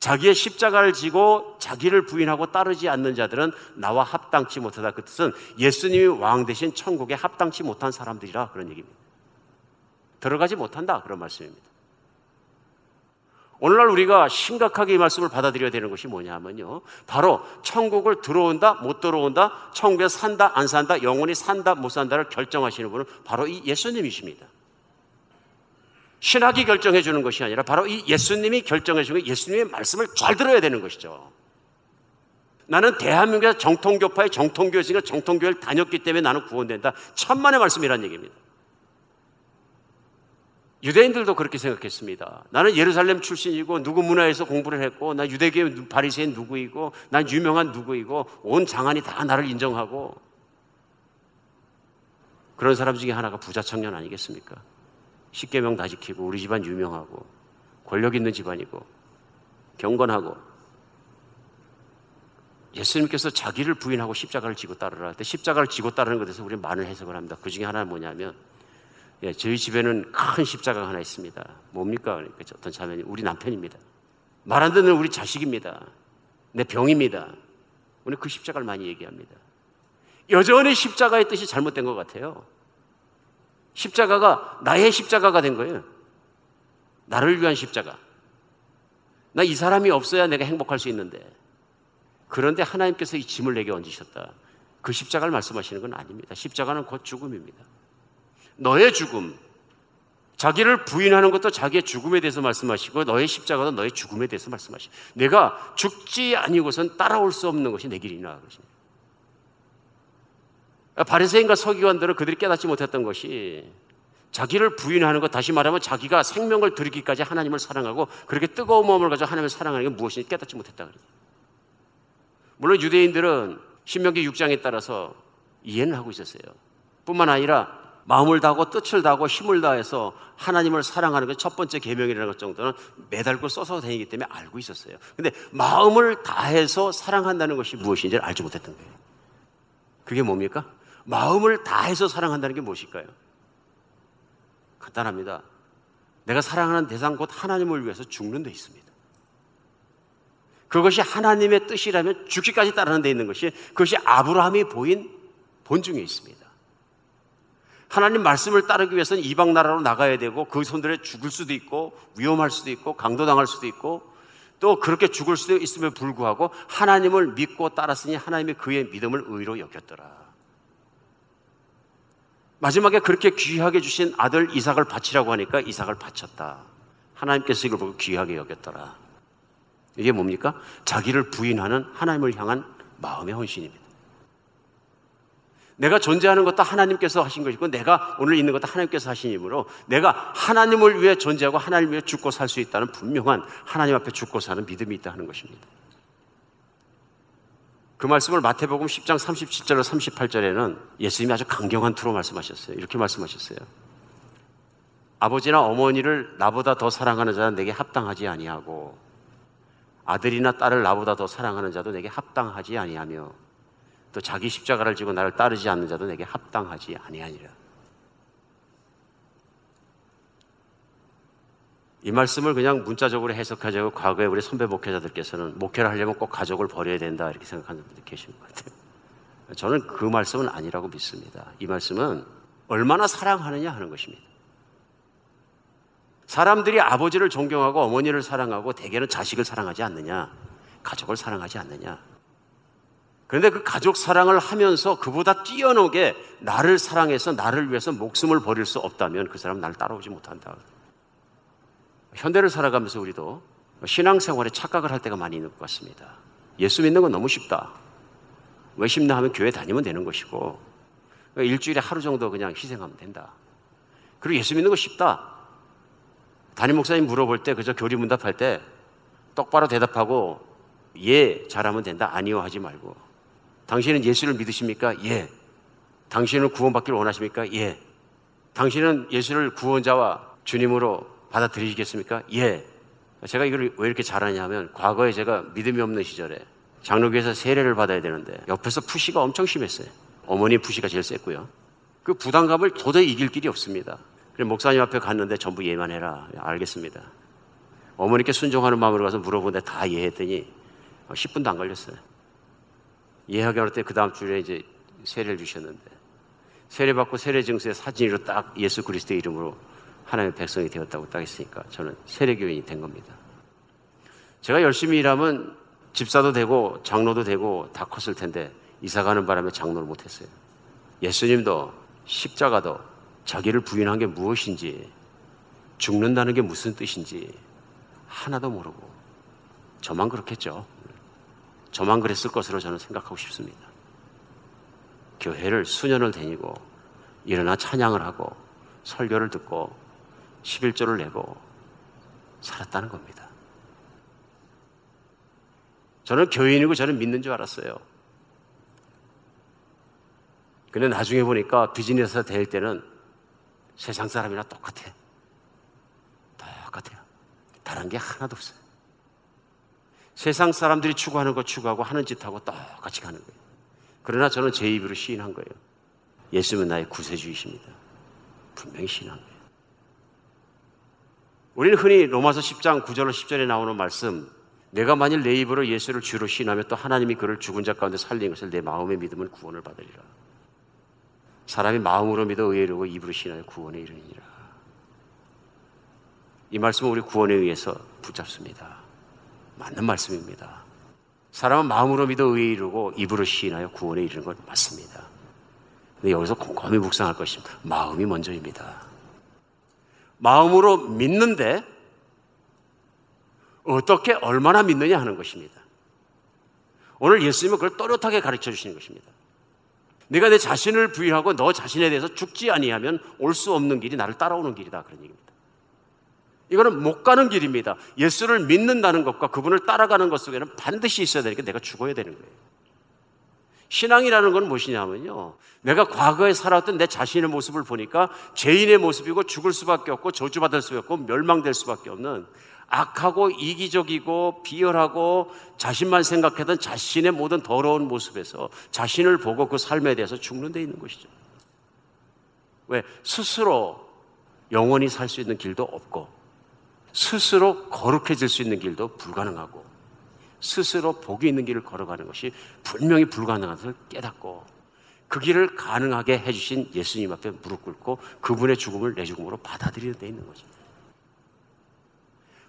자기의 십자가를 지고 자기를 부인하고 따르지 않는 자들은 나와 합당치 못하다. 그 뜻은 예수님이 왕 대신 천국에 합당치 못한 사람들이라 그런 얘기입니다. 들어가지 못한다. 그런 말씀입니다. 오늘날 우리가 심각하게 이 말씀을 받아들여야 되는 것이 뭐냐면요. 바로 천국을 들어온다, 못 들어온다, 천국에 산다, 안 산다, 영원히 산다, 못 산다를 결정하시는 분은 바로 이 예수님이십니다. 신학이 결정해 주는 것이 아니라 바로 이 예수님이 결정해 주는 예수님의 말씀을 잘 들어야 되는 것이죠. 나는 대한민국에서 정통교파의 정통교회니까 정통교회를 다녔기 때문에 나는 구원된다. 천만의 말씀이란 얘기입니다. 유대인들도 그렇게 생각했습니다. 나는 예루살렘 출신이고 누구 문화에서 공부를 했고 나 유대계 바리새인 누구이고 난 유명한 누구이고 온 장안이 다 나를 인정하고 그런 사람 중에 하나가 부자 청년 아니겠습니까? 십계명 다 지키고 우리 집안 유명하고 권력 있는 집안이고 경건하고 예수님께서 자기를 부인하고 십자가를 지고 따르라 할 때 십자가를 지고 따르는 것에서 우리는 많은 해석을 합니다. 그 중에 하나는 뭐냐면 예, 저희 집에는 큰 십자가가 하나 있습니다. 뭡니까? 그러니까 어떤 자매님, 우리 남편입니다. 말 안 듣는 우리 자식입니다. 내 병입니다. 오늘 그 십자가를 많이 얘기합니다. 여전히 십자가의 뜻이 잘못된 것 같아요. 십자가가 나의 십자가가 된 거예요. 나를 위한 십자가. 나 이 사람이 없어야 내가 행복할 수 있는데. 그런데 하나님께서 이 짐을 내게 얹으셨다. 그 십자가를 말씀하시는 건 아닙니다. 십자가는 곧 죽음입니다. 너의 죽음, 자기를 부인하는 것도 자기의 죽음에 대해서 말씀하시고 너의 십자가도 너의 죽음에 대해서 말씀하시고 내가 죽지 아니고선 따라올 수 없는 것이 내 길이나 그러십니다. 바리새인과 서기관들은 그들이 깨닫지 못했던 것이 자기를 부인하는 것 다시 말하면 자기가 생명을 드리기까지 하나님을 사랑하고 그렇게 뜨거운 마음을 가지고 하나님을 사랑하는 게 무엇인지 깨닫지 못했다 그래요. 물론 유대인들은 신명기 6장에 따라서 이해는 하고 있었어요. 뿐만 아니라 마음을 다하고 뜻을 다하고 힘을 다해서 하나님을 사랑하는 게첫 번째 계명이라는 것 정도는 매달고 써서 다니기 때문에 알고 있었어요. 근데 마음을 다해서 사랑한다는 것이 무엇인지를 알지 못했던 거예요. 그게 뭡니까? 마음을 다해서 사랑한다는 게 무엇일까요? 간단합니다. 내가 사랑하는 대상 곧 하나님을 위해서 죽는 데 있습니다. 그것이 하나님의 뜻이라면 죽기까지 따르는 데 있는 것이 그것이 아브라함이 보인 본중에 있습니다. 하나님 말씀을 따르기 위해서는 이방 나라로 나가야 되고 그 손들에 죽을 수도 있고 위험할 수도 있고 강도당할 수도 있고 또 그렇게 죽을 수도 있음에 불구하고 하나님을 믿고 따랐으니 하나님이 그의 믿음을 의로 여겼더라. 마지막에 그렇게 귀하게 주신 아들 이삭을 바치라고 하니까 이삭을 바쳤다. 하나님께서 이걸 보고 귀하게 여겼더라. 이게 뭡니까? 자기를 부인하는 하나님을 향한 마음의 헌신입니다. 내가 존재하는 것도 하나님께서 하신 것이고 내가 오늘 있는 것도 하나님께서 하신 이므로 내가 하나님을 위해 존재하고 하나님을 위해 죽고 살 수 있다는 분명한 하나님 앞에 죽고 사는 믿음이 있다 하는 것입니다. 그 말씀을 마태복음 10장 37절로 38절에는 예수님이 아주 강경한 투로 말씀하셨어요. 이렇게 말씀하셨어요. 아버지나 어머니를 나보다 더 사랑하는 자는 내게 합당하지 아니하고 아들이나 딸을 나보다 더 사랑하는 자도 내게 합당하지 아니하며 또 자기 십자가를 지고 나를 따르지 않는 자도 내게 합당하지 아니하니라. 이 말씀을 그냥 문자적으로 해석하자고 과거에 우리 선배 목회자들께서는 목회를 하려면 꼭 가족을 버려야 된다 이렇게 생각하는 분들 계시는 것 같아요. 저는 그 말씀은 아니라고 믿습니다. 이 말씀은 얼마나 사랑하느냐 하는 것입니다. 사람들이 아버지를 존경하고 어머니를 사랑하고 대개는 자식을 사랑하지 않느냐, 가족을 사랑하지 않느냐. 그런데 그 가족 사랑을 하면서 그보다 뛰어나게 나를 사랑해서 나를 위해서 목숨을 버릴 수 없다면 그 사람 날 따라오지 못한다. 현대를 살아가면서 우리도 신앙생활에 착각을 할 때가 많이 있는 것 같습니다. 예수 믿는 건 너무 쉽다. 왜 쉽나 하면 교회 다니면 되는 것이고 일주일에 하루 정도 그냥 희생하면 된다. 그리고 예수 믿는 거 쉽다. 담임 목사님 물어볼 때 그저 교리문답할 때 똑바로 대답하고 예 잘하면 된다. 아니요 하지 말고 당신은 예수를 믿으십니까? 예. 당신은 구원받기를 원하십니까? 예. 당신은 예수를 구원자와 주님으로 받아들이시겠습니까? 예. 제가 이걸 왜 이렇게 잘하냐 하면 과거에 제가 믿음이 없는 시절에 장로교에서 세례를 받아야 되는데 옆에서 푸시가 엄청 심했어요. 어머니 푸시가 제일 셌고요. 그 부담감을 도저히 이길 길이 없습니다. 그래서 목사님 앞에 갔는데 전부 예만 해라. 알겠습니다. 어머니께 순종하는 마음으로 가서 물어보는데 다 예했더니 10분도 안 걸렸어요. 예하게 할때 그 다음 주에 이제 세례를 주셨는데 세례 받고 세례 증서에 사진으로 딱 예수 그리스도의 이름으로 하나님의 백성이 되었다고 딱 했으니까 저는 세례교인이 된 겁니다. 제가 열심히 일하면 집사도 되고 장로도 되고 다 컸을 텐데 이사 가는 바람에 장로를 못했어요. 예수님도 십자가도 자기를 부인한 게 무엇인지 죽는다는 게 무슨 뜻인지 하나도 모르고 저만 그렇겠죠. 저만 그랬을 것으로 저는 생각하고 싶습니다. 교회를 수년을 다니고 일어나 찬양을 하고 설교를 듣고 11조를 내고 살았다는 겁니다. 저는 교인이고 저는 믿는 줄 알았어요. 근데 나중에 보니까 비즈니스 될 때는 세상 사람이랑 똑같아. 똑같아요. 다른 게 하나도 없어요. 세상 사람들이 추구하는 거 추구하고 하는 짓하고 똑같이 가는 거예요. 그러나 저는 제 입으로 시인한 거예요. 예수는 나의 구세주이십니다. 분명히 시인한 거예요. 우리는 흔히 로마서 10장 9절로 10절에 나오는 말씀, 내가 만일 내 입으로 예수를 주로 시인하면 또 하나님이 그를 죽은 자 가운데 살린 것을 내 마음에 믿으면 구원을 받으리라. 사람이 마음으로 믿어 이르고 입으로 시인하여 구원에 이르니라. 이 말씀은 우리 구원에 의해서 붙잡습니다. 맞는 말씀입니다. 사람은 마음으로 믿어 의에 이르고 입으로 시인하여 구원에 이르는 것 맞습니다. 근데 여기서 곰곰이 묵상할 것입니다. 마음이 먼저입니다. 마음으로 믿는데 어떻게 얼마나 믿느냐 하는 것입니다. 오늘 예수님은 그걸 또렷하게 가르쳐 주시는 것입니다. 내가 내 자신을 부인하고 너 자신에 대해서 죽지 아니하면 올 수 없는 길이 나를 따라오는 길이다 그런 얘기입니다. 이거는 못 가는 길입니다. 예수를 믿는다는 것과 그분을 따라가는 것 속에는 반드시 있어야 되니까 내가 죽어야 되는 거예요. 신앙이라는 건 무엇이냐면요. 내가 과거에 살았던 내 자신의 모습을 보니까 죄인의 모습이고 죽을 수밖에 없고 저주받을 수밖에 없고 멸망될 수밖에 없는 악하고 이기적이고 비열하고 자신만 생각하던 자신의 모든 더러운 모습에서 자신을 보고 그 삶에 대해서 죽는 데 있는 것이죠. 왜? 스스로 영원히 살 수 있는 길도 없고 스스로 거룩해질 수 있는 길도 불가능하고 스스로 복이 있는 길을 걸어가는 것이 분명히 불가능한 것을 깨닫고 그 길을 가능하게 해주신 예수님 앞에 무릎 꿇고 그분의 죽음을 내 죽음으로 받아들이는 데 있는 거죠.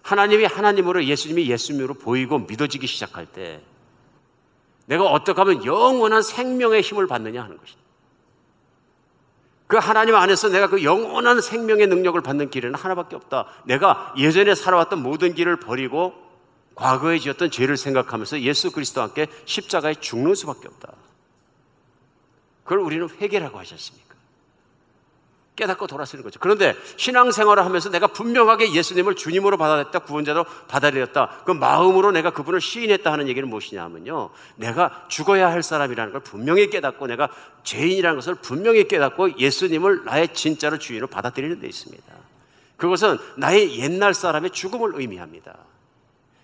하나님이 하나님으로 예수님이 예수님으로 보이고 믿어지기 시작할 때 내가 어떻게 하면 영원한 생명의 힘을 받느냐 하는 것입니다. 그 하나님 안에서 내가 그 영원한 생명의 능력을 받는 길에는 하나밖에 없다. 내가 예전에 살아왔던 모든 길을 버리고 과거에 지었던 죄를 생각하면서 예수 그리스도와 함께 십자가에 죽는 수밖에 없다. 그걸 우리는 회개라고 하셨습니까? 깨닫고 돌아서는 거죠. 그런데 신앙생활을 하면서 내가 분명하게 예수님을 주님으로 받아들였다, 구원자로 받아들였다. 그 마음으로 내가 그분을 시인했다 하는 얘기는 무엇이냐 하면요. 내가 죽어야 할 사람이라는 걸 분명히 깨닫고 내가 죄인이라는 것을 분명히 깨닫고 예수님을 나의 진짜로 주인으로 받아들이는 데 있습니다. 그것은 나의 옛날 사람의 죽음을 의미합니다.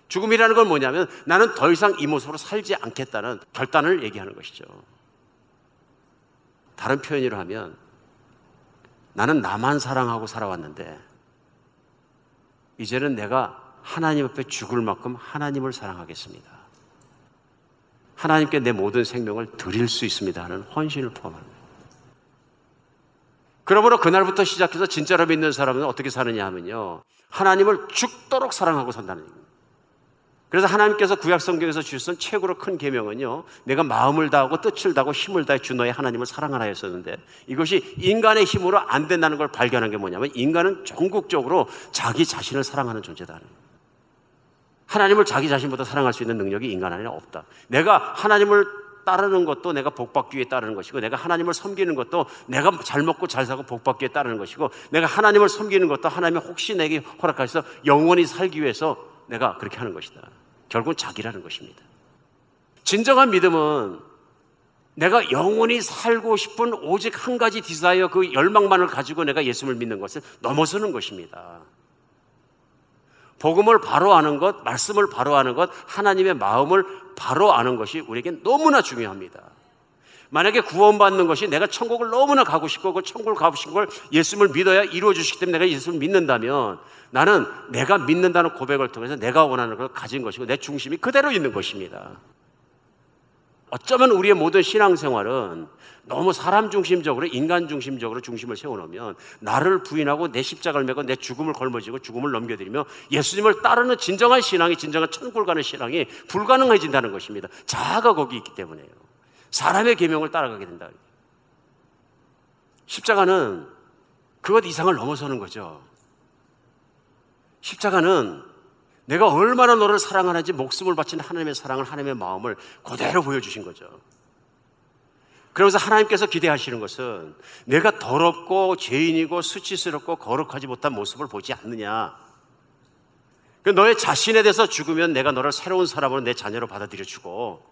죽음이라는 건 뭐냐면 나는 더 이상 이 모습으로 살지 않겠다는 결단을 얘기하는 것이죠. 다른 표현으로 하면 나는 나만 사랑하고 살아왔는데 이제는 내가 하나님 앞에 죽을 만큼 하나님을 사랑하겠습니다. 하나님께 내 모든 생명을 드릴 수 있습니다 하는 헌신을 포함합니다. 그러므로 그날부터 시작해서 진짜로 믿는 사람은 어떻게 사느냐 하면요. 하나님을 죽도록 사랑하고 산다는 얘기입니다. 그래서 하나님께서 구약 성경에서 주신 최고로 큰 계명은요. 내가 마음을 다하고 뜻을 다하고 힘을 다해 주 너의 하나님을 사랑하라였었는데 이것이 인간의 힘으로 안 된다는 걸 발견한 게 뭐냐면 인간은 전국적으로 자기 자신을 사랑하는 존재다. 하나님을 자기 자신보다 사랑할 수 있는 능력이 인간 안에 없다. 내가 하나님을 따르는 것도 내가 복받기 위해 따르는 것이고 내가 하나님을 섬기는 것도 내가 잘 먹고 잘 살고 복받기 위해 따르는 것이고 내가 하나님을 섬기는 것도 하나님이 혹시 내게 허락하셔서 영원히 살기 위해서 내가 그렇게 하는 것이다. 결국은 자기라는 것입니다. 진정한 믿음은 내가 영원히 살고 싶은 오직 한 가지 desire 그 열망만을 가지고 내가 예수를 믿는 것을 넘어서는 것입니다. 복음을 바로 아는 것, 말씀을 바로 아는 것, 하나님의 마음을 바로 아는 것이 우리에게 너무나 중요합니다. 만약에 구원받는 것이 내가 천국을 너무나 가고 싶고 그 천국을 가고 싶은 걸 예수를 믿어야 이루어 주시기 때문에 내가 예수를 믿는다면 나는 내가 믿는다는 고백을 통해서 내가 원하는 걸 가진 것이고 내 중심이 그대로 있는 것입니다. 어쩌면 우리의 모든 신앙생활은 너무 사람 중심적으로 인간 중심적으로 중심을 세워놓으면 나를 부인하고 내 십자가를 메고 내 죽음을 걸머지고 죽음을 넘겨드리며 예수님을 따르는 진정한 신앙이 진정한 천국을 가는 신앙이 불가능해진다는 것입니다. 자아가 거기 있기 때문에요. 사람의 계명을 따라가게 된다. 십자가는 그것 이상을 넘어서는 거죠. 십자가는 내가 얼마나 너를 사랑하는지 목숨을 바친 하나님의 사랑을 하나님의 마음을 그대로 보여주신 거죠. 그러면서 하나님께서 기대하시는 것은 내가 더럽고 죄인이고 수치스럽고 거룩하지 못한 모습을 보지 않느냐. 그 너의 자신에 대해서 죽으면 내가 너를 새로운 사람으로 내 자녀로 받아들여 주고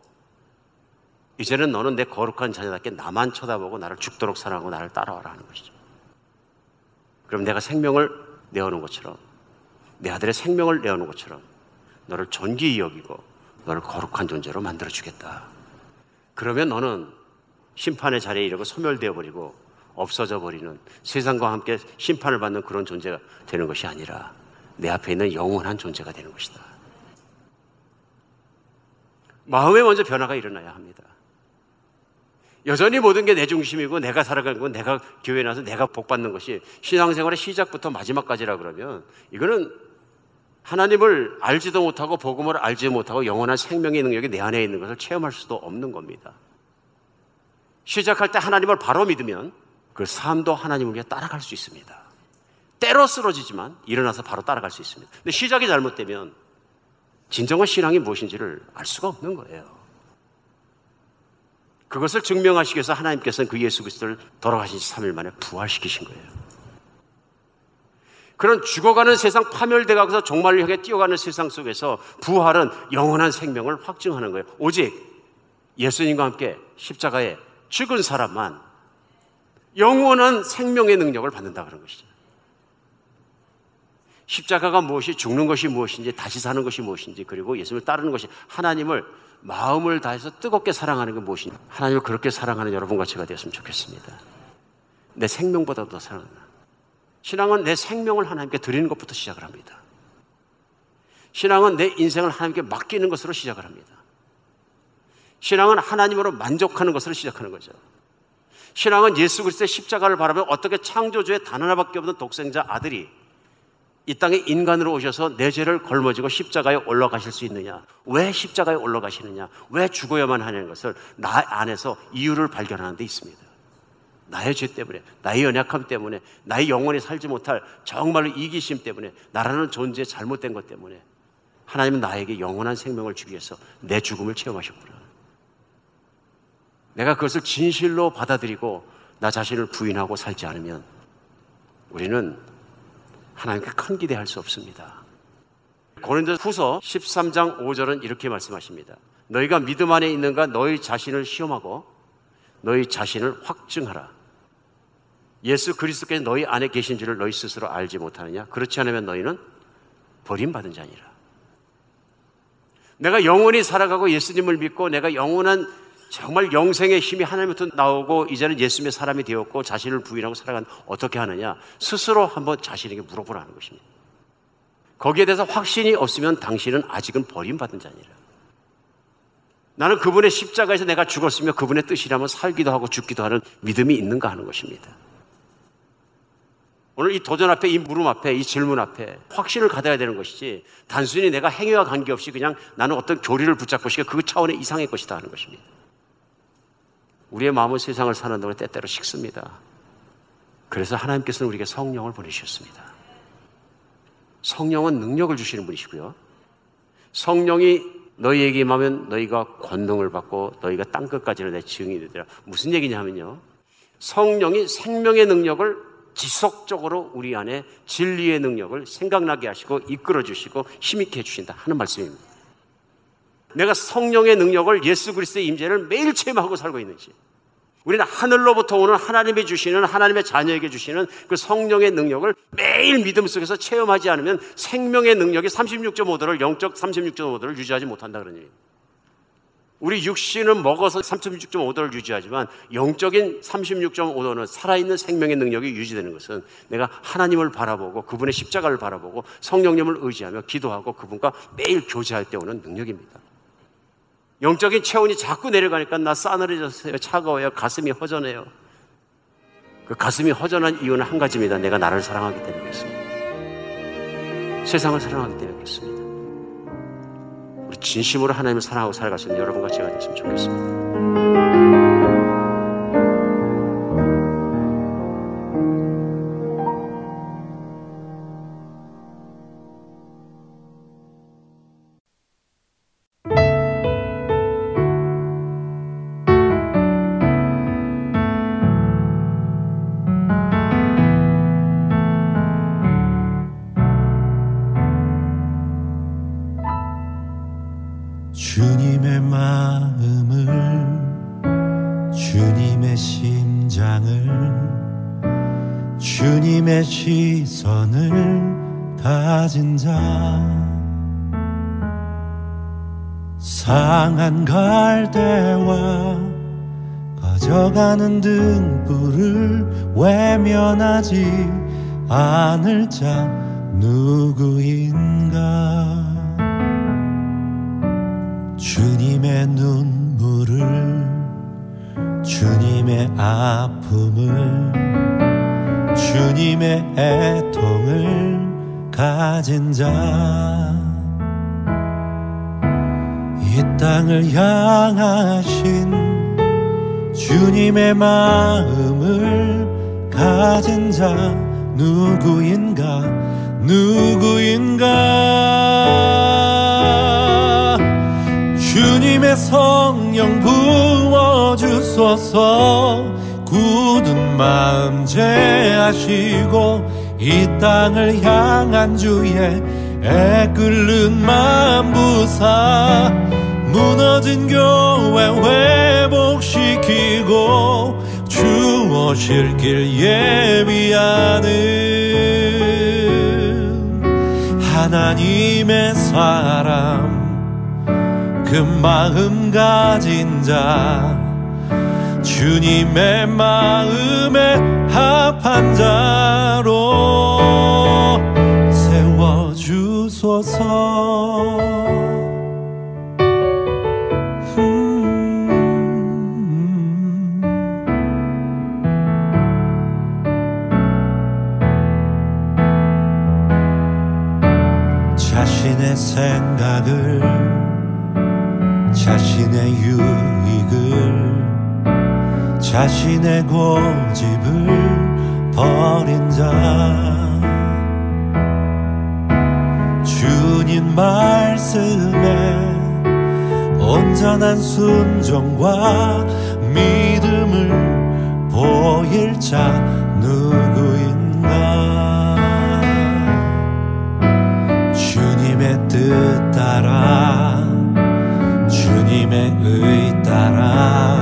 이제는 너는 내 거룩한 자녀답게 나만 쳐다보고 나를 죽도록 사랑하고 나를 따라와라 하는 것이죠. 그럼 내가 생명을 내어놓은 것처럼 내 아들의 생명을 내어놓은 것처럼 너를 존귀히 여기고 너를 거룩한 존재로 만들어 주겠다. 그러면 너는 심판의 자리에 이르고 소멸되어 버리고 없어져 버리는 세상과 함께 심판을 받는 그런 존재가 되는 것이 아니라 내 앞에 있는 영원한 존재가 되는 것이다. 마음에 먼저 변화가 일어나야 합니다. 여전히 모든 게 내 중심이고 내가 살아가는 건 내가 교회에 나서 내가 복 받는 것이 신앙생활의 시작부터 마지막까지라 그러면 이거는 하나님을 알지도 못하고 복음을 알지 못하고 영원한 생명의 능력이 내 안에 있는 것을 체험할 수도 없는 겁니다. 시작할 때 하나님을 바로 믿으면 그 삶도 하나님을 위해 따라갈 수 있습니다. 때로 쓰러지지만 일어나서 바로 따라갈 수 있습니다. 근데 시작이 잘못되면 진정한 신앙이 무엇인지를 알 수가 없는 거예요. 그것을 증명하시기 위해서 하나님께서는 그 예수 그리스도를 돌아가신 지 3일 만에 부활시키신 거예요. 그런 죽어가는 세상 파멸돼 가서 종말을 향해 뛰어가는 세상 속에서 부활은 영원한 생명을 확증하는 거예요. 오직 예수님과 함께 십자가에 죽은 사람만 영원한 생명의 능력을 받는다 그런 것이죠. 십자가가 무엇이 죽는 것이 무엇인지 다시 사는 것이 무엇인지 그리고 예수님을 따르는 것이 하나님을 마음을 다해서 뜨겁게 사랑하는 게 무엇인지 하나님을 그렇게 사랑하는 여러분과 제가 되었으면 좋겠습니다. 내 생명보다 더 사랑하는 신앙은 내 생명을 하나님께 드리는 것부터 시작을 합니다. 신앙은 내 인생을 하나님께 맡기는 것으로 시작을 합니다. 신앙은 하나님으로 만족하는 것으로 시작하는 거죠. 신앙은 예수 그리스도의 십자가를 바라며 어떻게 창조주의 단 하나밖에 없는 독생자 아들이 이 땅에 인간으로 오셔서 내 죄를 걸머지고 십자가에 올라가실 수 있느냐? 왜 십자가에 올라가시느냐? 왜 죽어야만 하는 것을 나 안에서 이유를 발견하는 데 있습니다. 나의 죄 때문에, 나의 연약함 때문에, 나의 영원히 살지 못할 정말로 이기심 때문에, 나라는 존재의 잘못된 것 때문에 하나님은 나에게 영원한 생명을 주기 위해서 내 죽음을 체험하셨구나. 내가 그것을 진실로 받아들이고 나 자신을 부인하고 살지 않으면 우리는 하나님께 큰 기대할 수 없습니다. 고린도 후서 13장 5절은 이렇게 말씀하십니다. 너희가 믿음 안에 있는가 너희 자신을 시험하고 너희 자신을 확증하라. 예수 그리스도께서 너희 안에 계신 줄을 너희 스스로 알지 못하느냐? 그렇지 않으면 너희는 버림받은 자니라. 내가 영원히 살아가고 예수님을 믿고 내가 영원한 정말 영생의 힘이 하나님부터 나오고 이제는 예수님의 사람이 되었고 자신을 부인하고 살아간 어떻게 하느냐? 스스로 한번 자신에게 물어보라는 것입니다. 거기에 대해서 확신이 없으면 당신은 아직은 버림받은 자니라. 나는 그분의 십자가에서 내가 죽었으며 그분의 뜻이라면 살기도 하고 죽기도 하는 믿음이 있는가 하는 것입니다. 오늘 이 도전 앞에, 이 물음 앞에, 이 질문 앞에 확신을 가져야 되는 것이지 단순히 내가 행위와 관계없이 그냥 나는 어떤 교리를 붙잡고 싶게 그 차원의 이상의 것이다 하는 것입니다. 우리의 마음은 세상을 사는 동안 때때로 식습니다. 그래서 하나님께서는 우리에게 성령을 보내주셨습니다. 성령은 능력을 주시는 분이시고요. 성령이 너희에게 임하면 너희가 권능을 받고 너희가 땅 끝까지는 내 증인이 되리라. 무슨 얘기냐 하면요. 성령이 생명의 능력을 지속적으로 우리 안에 진리의 능력을 생각나게 하시고 이끌어 주시고 힘있게 해 주신다 하는 말씀입니다. 내가 성령의 능력을 예수 그리스도의 임재를 매일 체험하고 살고 있는지 우리는 하늘로부터 오는 하나님이 주시는 하나님의 자녀에게 주시는 그 성령의 능력을 매일 믿음 속에서 체험하지 않으면 생명의 능력이 36.5도를 영적 36.5도를 유지하지 못한다 그런 얘기입니다. 우리 육신은 먹어서 36.5도를 유지하지만 영적인 36.5도는 살아있는 생명의 능력이 유지되는 것은 내가 하나님을 바라보고 그분의 십자가를 바라보고 성령님을 의지하며 기도하고 그분과 매일 교제할 때 오는 능력입니다. 영적인 체온이 자꾸 내려가니까 나 싸늘해졌어요. 차가워요. 가슴이 허전해요. 그 가슴이 허전한 이유는 한 가지입니다. 내가 나를 사랑하기 때문이겠습니다. 세상을 사랑하기 때문이겠습니다. 우리 진심으로 하나님을 사랑하고 있는 여러분과 제가 됐으면 좋겠습니다. 성령 부어주소서. 굳은 마음 제하시고 이 땅을 향한 주의 애끓는 마음 부사. 무너진 교회 회복시키고 주 오실 길 예비하는 하나님의 사람 그 마음 가진 자 주님의 마음에 합한 자로 세워주소서 자신의 고집을 버린 자. 주님 말씀에 온전한 순종과 믿음을 보일 자 누구인가? 주님의 뜻 따라 주님의 의 따라.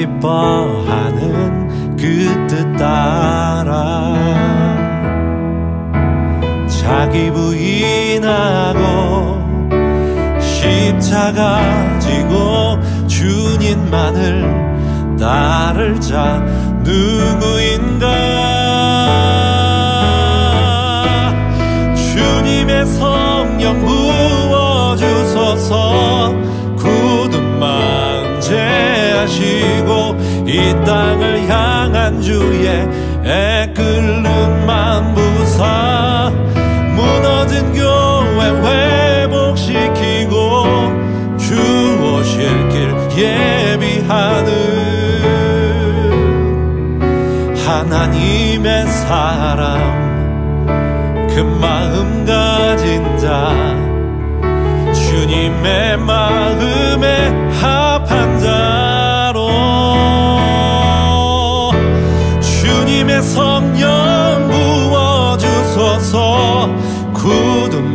기뻐하는 그뜻 따라 자기 부인하고 십자가 지고 주님만을 따를 자 누구인가? 주님의 성령 부어주소서 마음 제하시고 이 땅을 향한 주의 애끓는 만부사 무너진 교회 회복시키고 주 오실 길 예비하는 하나님의 사람 그 마음 가진 자 주님의 마음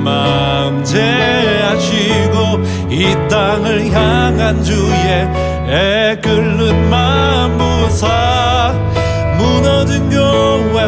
마음 제하시고 이 땅을 향한 주의 애끓는 만부사 무너진 교회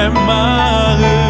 예